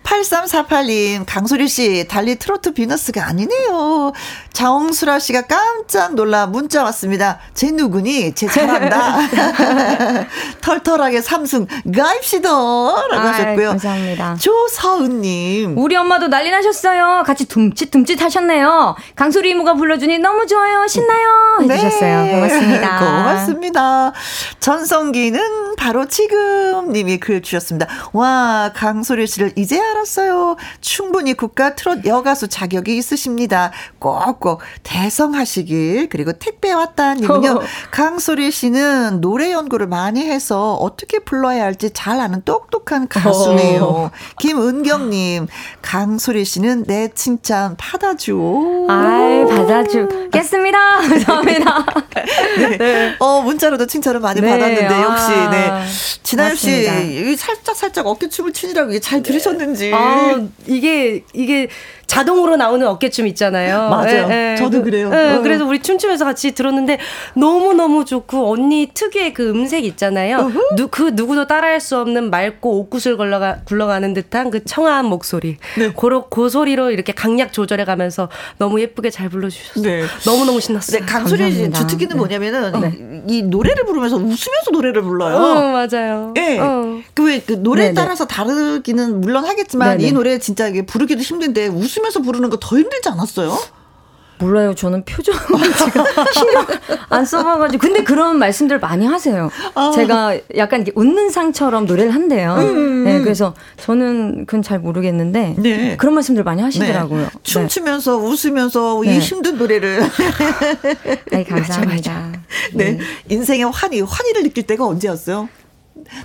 8348님, 강소리 씨, 달리 트로트 비너스가 아니네요. 자홍수라 씨가 깜짝 놀라 문자 왔습니다. 제 누구니? 제 잘한다. 털털하게 삼승 가입시다. 라고 아이, 하셨고요. 감사합니다. 조서은님. 우리 엄마도 난리 나셨어요. 같이 둠칫둠칫 하셨네요. 강소리 이모가 불러주니 너무 좋아요. 신나요. 해주셨어요. 고맙습니다. 네. 고맙습니다. 전성기는 바로 지금 님이 글 주셨습니다. 와, 강소리 씨를 이제 알았어요. 충분히 국가 트롯 여가수 자격이 있으십니다. 꼭꼭 대성하시길. 그리고 택배 왔다 님은요. 강소리 씨는 노래 연구를 많이 해서 어떻게 불러야 할지 잘 아는 똑똑한 가수네요. 김은경 님, 강소리 씨는 내 칭찬 받아줘. 아이, 받아주겠습니다. 감사합니다. 네. 어, 문자로도 칭찬을 많이 네, 받았는데, 역시, 아, 네. 진아유 씨. 이 살짝, 살짝 어깨춤을 추시라고 이게 잘 들으셨는지. 거지. 아, 이게 이게 자동으로 나오는 어깨춤 있잖아요. 맞아요. 예, 예. 저도 그, 그래요. 예, 어. 그래서 우리 춤추면서 같이 들었는데 너무 너무 좋고 언니 특유의 그 음색 있잖아요. 누, 그 누구도 따라할 수 없는 맑고 옥구슬 굴러가 굴러가는 듯한 그 청아한 목소리. 네. 고로 그 소리로 이렇게 강약 조절해 가면서 너무 예쁘게 잘 불러주셨어요. 네. 너무 너무 신났어요. 네, 강소리. 주특기는 네. 뭐냐면은 이, 이 노래를 부르면서 웃으면서 노래를 불러요. 어, 맞아요. 예. 어. 그왜그 노래에 네네. 따라서 다르기는 물론 하겠지 만 네네. 이 노래 진짜 이게 부르기도 힘든데 웃으면서 부르는 거 더 힘들지 않았어요? 몰라요. 저는 표정을 제가 신경 안 써봐가지고. 근데 그런 말씀들 많이 하세요. 아. 제가 약간 이렇게 웃는 상처럼 노래를 한대요. 네, 그래서 저는 그건 잘 모르겠는데. 음, 네. 그런 말씀들 많이 하시더라고요. 네. 춤추면서 웃으면서 이 네. 힘든 노래를 네, 네, 감사합니다. 네. 인생의 환희, 환희를 느낄 때가 언제였어요?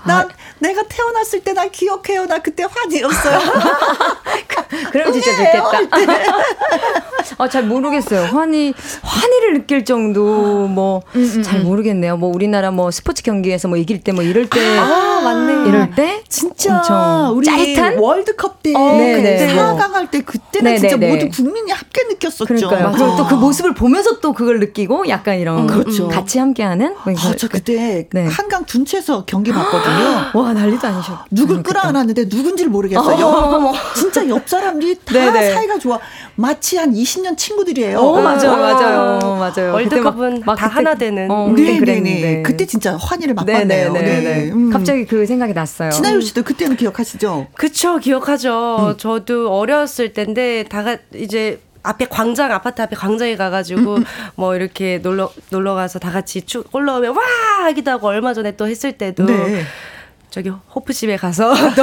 나 내가 태어났을 때 나 기억해요. 나 그때 환희였어요. 그럼 진짜 좋겠다. 아, 잘 모르겠어요. 환희, 환희를 느낄 정도, 뭐, 잘 모르겠네요. 뭐, 우리나라 뭐, 스포츠 경기에서 뭐, 이길 때 뭐, 이럴 때. 아, 맞네. 이럴 때? 진짜 우리 짜릿한? 월드컵 때 어, 그때 네네. 4강 할 때 그때는 네네네. 진짜 모두 국민이 함께 느꼈었죠. 그러니까요. 그리고 또그 모습을 보면서 또 그걸 느끼고 약간 이런 그렇죠. 같이 함께 하는 뭐 아, 저 그때 네. 한강 둔치에서 경기 봤 거든요. 와 난리도 아니셨. 누굴 끌어안았는데 누군지를 모르겠어요. 옆, 진짜 옆 사람들이 다 네네. 사이가 좋아. 마치 한 20년 친구들이에요. 어, 맞아요, 어. 맞아요, 맞아요. 월드컵은 그때 막- 막다 그때- 하나 되는. 어, 네네네. 그랬는데. 그때 진짜 환희를 맛봤네요. 네네네. 네. 음. 갑자기 그 생각이 났어요. 진아유 씨도 그때는 기억하시죠? 그쵸, 기억하죠. 저도 어렸을 때인데, 다가, 이제, 앞에 광장, 아파트 앞에 광장에 가가지고, 뭐, 이렇게 놀러, 놀러 가서 다 같이 축 올라오면, 와! 하기도 하고, 얼마 전에 또 했을 때도, 네. 저기, 호프집에 가서, 또,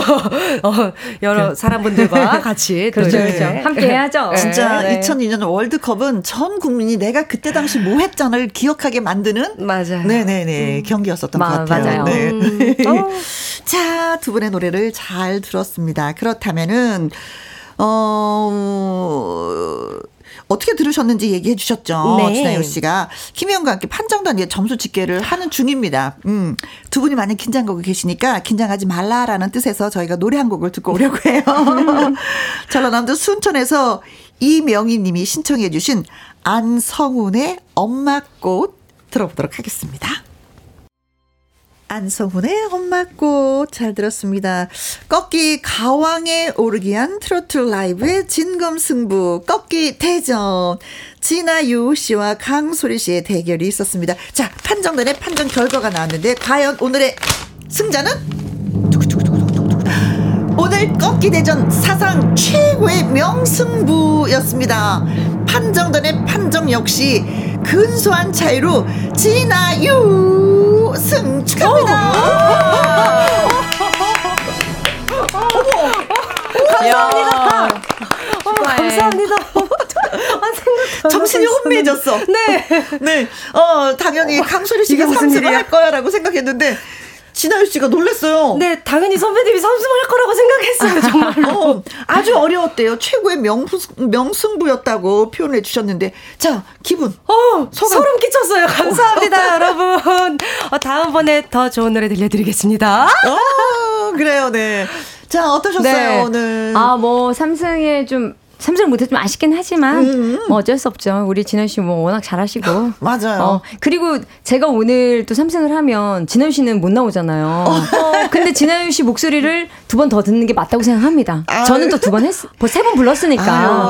어, 여러 사람분들과 같이, 또 그렇죠. 그렇죠. 함께 해야죠. 진짜 네. 2002년 월드컵은 전 국민이 내가 그때 당시 뭐 했잖아를 기억하게 만드는 맞아요. 네네네 경기였었던 마- 것 같아요. 맞아요. 네. 음. 어. 자, 두 분의 노래를 잘 들었습니다. 그렇다면은, 어, 어떻게 들으셨는지 얘기해 주셨죠. 네. 진아유 씨가. 김혜영과 함께 판정단 이제 점수 집계를 하는 중입니다. 음, 두 분이 많이 긴장하고 계시니까 긴장하지 말라라는 뜻에서 저희가 노래 한 곡을 듣고 오려고 해요. 전라남도 순천에서 이명희 님이 신청해 주신 안성훈의 엄마꽃 들어보도록 하겠습니다. 안성훈의 엄마꽃 잘 들었습니다. 꺾기 가왕에 오르기 한 트로트 라이브의 진검승부 꺾기 대전 진아유 씨와 강소리 씨의 대결이 있었습니다. 자 판정단의 판정 결과가 나왔는데 과연 오늘의 승자는 오늘 꺾기 대전 사상 최고의 명승부였습니다. 판정단의 판정 역시 근소한 차이로 진아유 승 축하합니다. 감사합니다. 어, 감사합니다. 정신이 혼미해졌어. 네. 네. 어, 당연히 강소리 씨가 이게 무슨 삼승을 일이야? 할 거야라고 생각했는데 진아유 씨가 놀랐어요. 네, 당연히 선배님이 삼승할 거라고 생각했어요, 정말로. 어, 아주 어려웠대요. 최고의 명, 명승부였다고 표현해 주셨는데. 자, 기분. 어, 소감. 소름 끼쳤어요. 감사합니다, 여러분. 어, 다음번에 더 좋은 노래 들려드리겠습니다. 어, 그래요, 네. 자, 어떠셨어요, 오늘? 아, 뭐, 삼성에 좀, 삼성 못했지만 아쉽긴 하지만, 음. 뭐 어쩔 수 없죠. 우리 진현 씨뭐 워낙 잘하시고. 맞아요. 어, 그리고 제가 오늘 또 삼승을 하면 진현 씨는 못 나오잖아요. 근데 진현 씨 목소리를 두 번 더 듣는 게 맞다고 생각합니다. 아유. 저는 또 두 번 했, 세번 불렀으니까.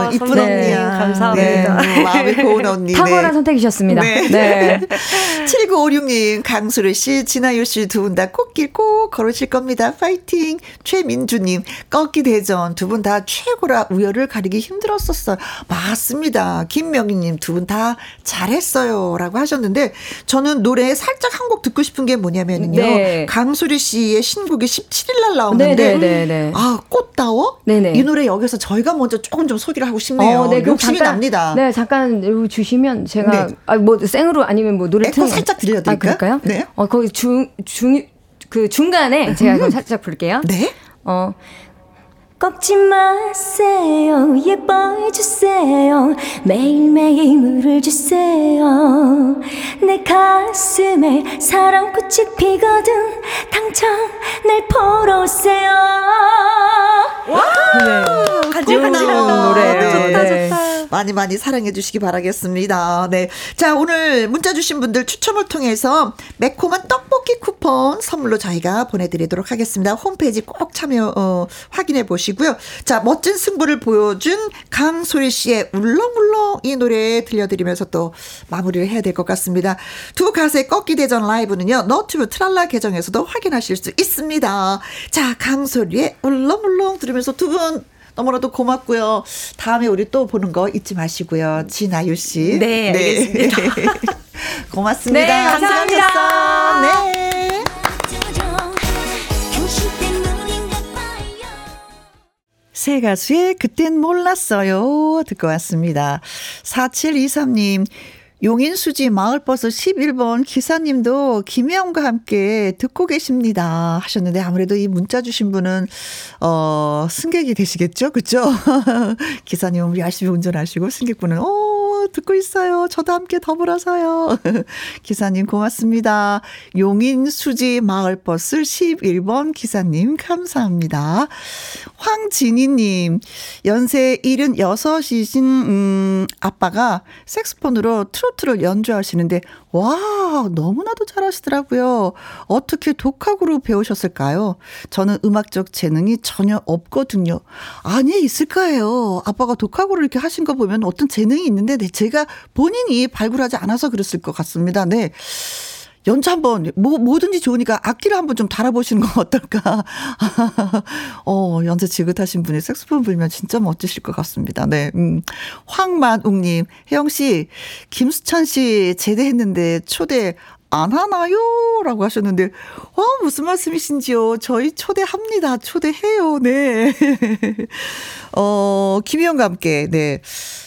아유, 이쁜 선배님, 언니야. 감사합니다. 네, 마음이 고운 언니. 탁월한 네. 선택이셨습니다. 네. 네. 7956님, 강수르 씨, 진아유 씨두 분 다 꽃길 꼭 걸으실 겁니다. 파이팅! 최민주님, 꺾기 대전 두 분 다 최고라 우열을 가리기 힘들었었어요. 맞습니다. 김명희님 두 분 다 잘했어요. 라고 하셨는데, 저는 노래 살짝 한 곡 듣고 싶은 게 뭐냐면요. 네. 강수리 씨의 신곡이 17일 날 나오는데, 네네네네. 아, 꽃다워? 네네. 이 노래 여기서 저희가 먼저 조금 좀 소개를 하고 싶네요. 어, 네, 욕심이 잠깐, 납니다. 네, 잠깐 주시면 제가 네. 아, 뭐 생으로 아니면 뭐 노래 틀- 살짝 들려드릴까요? 아? 네. 어, 거기 중, 중, 그 중간에 제가 그럼 살짝 부를게요. 네. 어, 꺾지 마세요 예뻐해 주세요 매일매일 물을 주세요 내 가슴에 사랑꽃이 피거든 당장 날 보러 오세요 네. 간질간질하다. 노래예요. 좋다, 네. 좋다. 많이 많이 사랑해 주시기 바라겠습니다. 네. 자, 오늘 문자 주신 분들 추첨을 통해서 매콤한 떡볶이 쿠폰 선물로 저희가 보내드리도록 하겠습니다. 홈페이지 꼭 참여, 어, 확인해 보시고 요. 자, 멋진 승부를 보여준 강소리 씨의 울렁울렁 이 노래 들려드리면서 또 마무리를 해야 될 것 같습니다. 두 가수의 꺾기 대전 라이브는요, 너튜브 트랄라 계정에서도 확인하실 수 있습니다. 자, 강소리의 울렁울렁 들으면서 두분 너무나도 고맙고요. 다음에 우리 또 보는 거 잊지 마시고요. 진아유 씨. 네, 알겠습니다. 고맙습니다. 네, 감사합니다. 네. 새 가수의 그땐 몰랐어요. 듣고 왔습니다. 4723님. 용인수지 마을버스 11번 기사님도 김혜영과 함께 듣고 계십니다. 하셨는데 아무래도 이 문자 주신 분은, 어, 승객이 되시겠죠? 그죠? 기사님은 열심히 운전하시고 승객분은, 어, 듣고 있어요. 저도 함께 더불어서요. 기사님 고맙습니다. 용인 수지 마을버스 11번 기사님 감사합니다. 황진희님, 연세 76이신, 음, 아빠가 색스폰으로 트로트를 연주하시는데, 와, 너무나도 잘하시더라고요. 어떻게 독학으로 배우셨을까요? 저는 음악적 재능이 전혀 없거든요. 아니, 있을 거예요. 아빠가 독학으로 이렇게 하신 거 보면 어떤 재능이 있는데, 네, 제가 본인이 발굴하지 않아서 그랬을 것 같습니다. 네. 연주 한번 뭐 뭐든지 좋으니까 악기를 한번 좀 달아보시는 건 어떨까? 어 연주 지긋하신 분이 색소폰 불면 진짜 멋지실 것 같습니다. 네, 음. 황만웅님, 혜영 씨, 김수찬 씨 제대했는데 초대 안 하나요? 라고 하셨는데, 와, 무슨 말씀이신지요? 저희 초대합니다. 초대해요. 네. 어, 김희영과 함께, 네.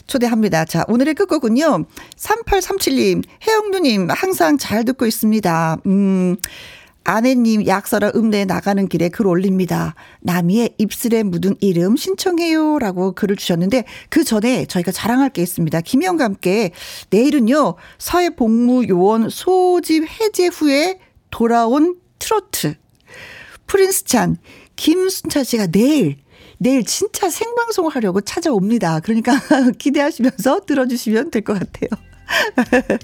초대합니다. 자, 오늘의 끝곡은요. 3837님, 혜영누님, 항상 잘 듣고 있습니다. 음, 아내님 약사라 읍내 나가는 길에 글 올립니다. 나미의 입술에 묻은 이름 신청해요. 라고 글을 주셨는데 그 전에 저희가 자랑할 게 있습니다. 김영과 함께 내일은요. 사회복무요원 소집 해제 후에 돌아온 트로트. 프린스 찬, 김순찬 씨가 내일 내일 진짜 생방송을 하려고 찾아옵니다. 그러니까 기대하시면서 들어주시면 될 것 같아요.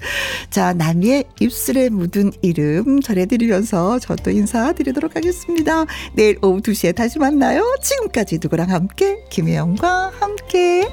자, 남이의 입술에 묻은 이름 전해드리면서 저도 인사드리도록 하겠습니다. 내일 오후 2시에 다시 만나요. 지금까지 누구랑 함께, 김혜영과 함께.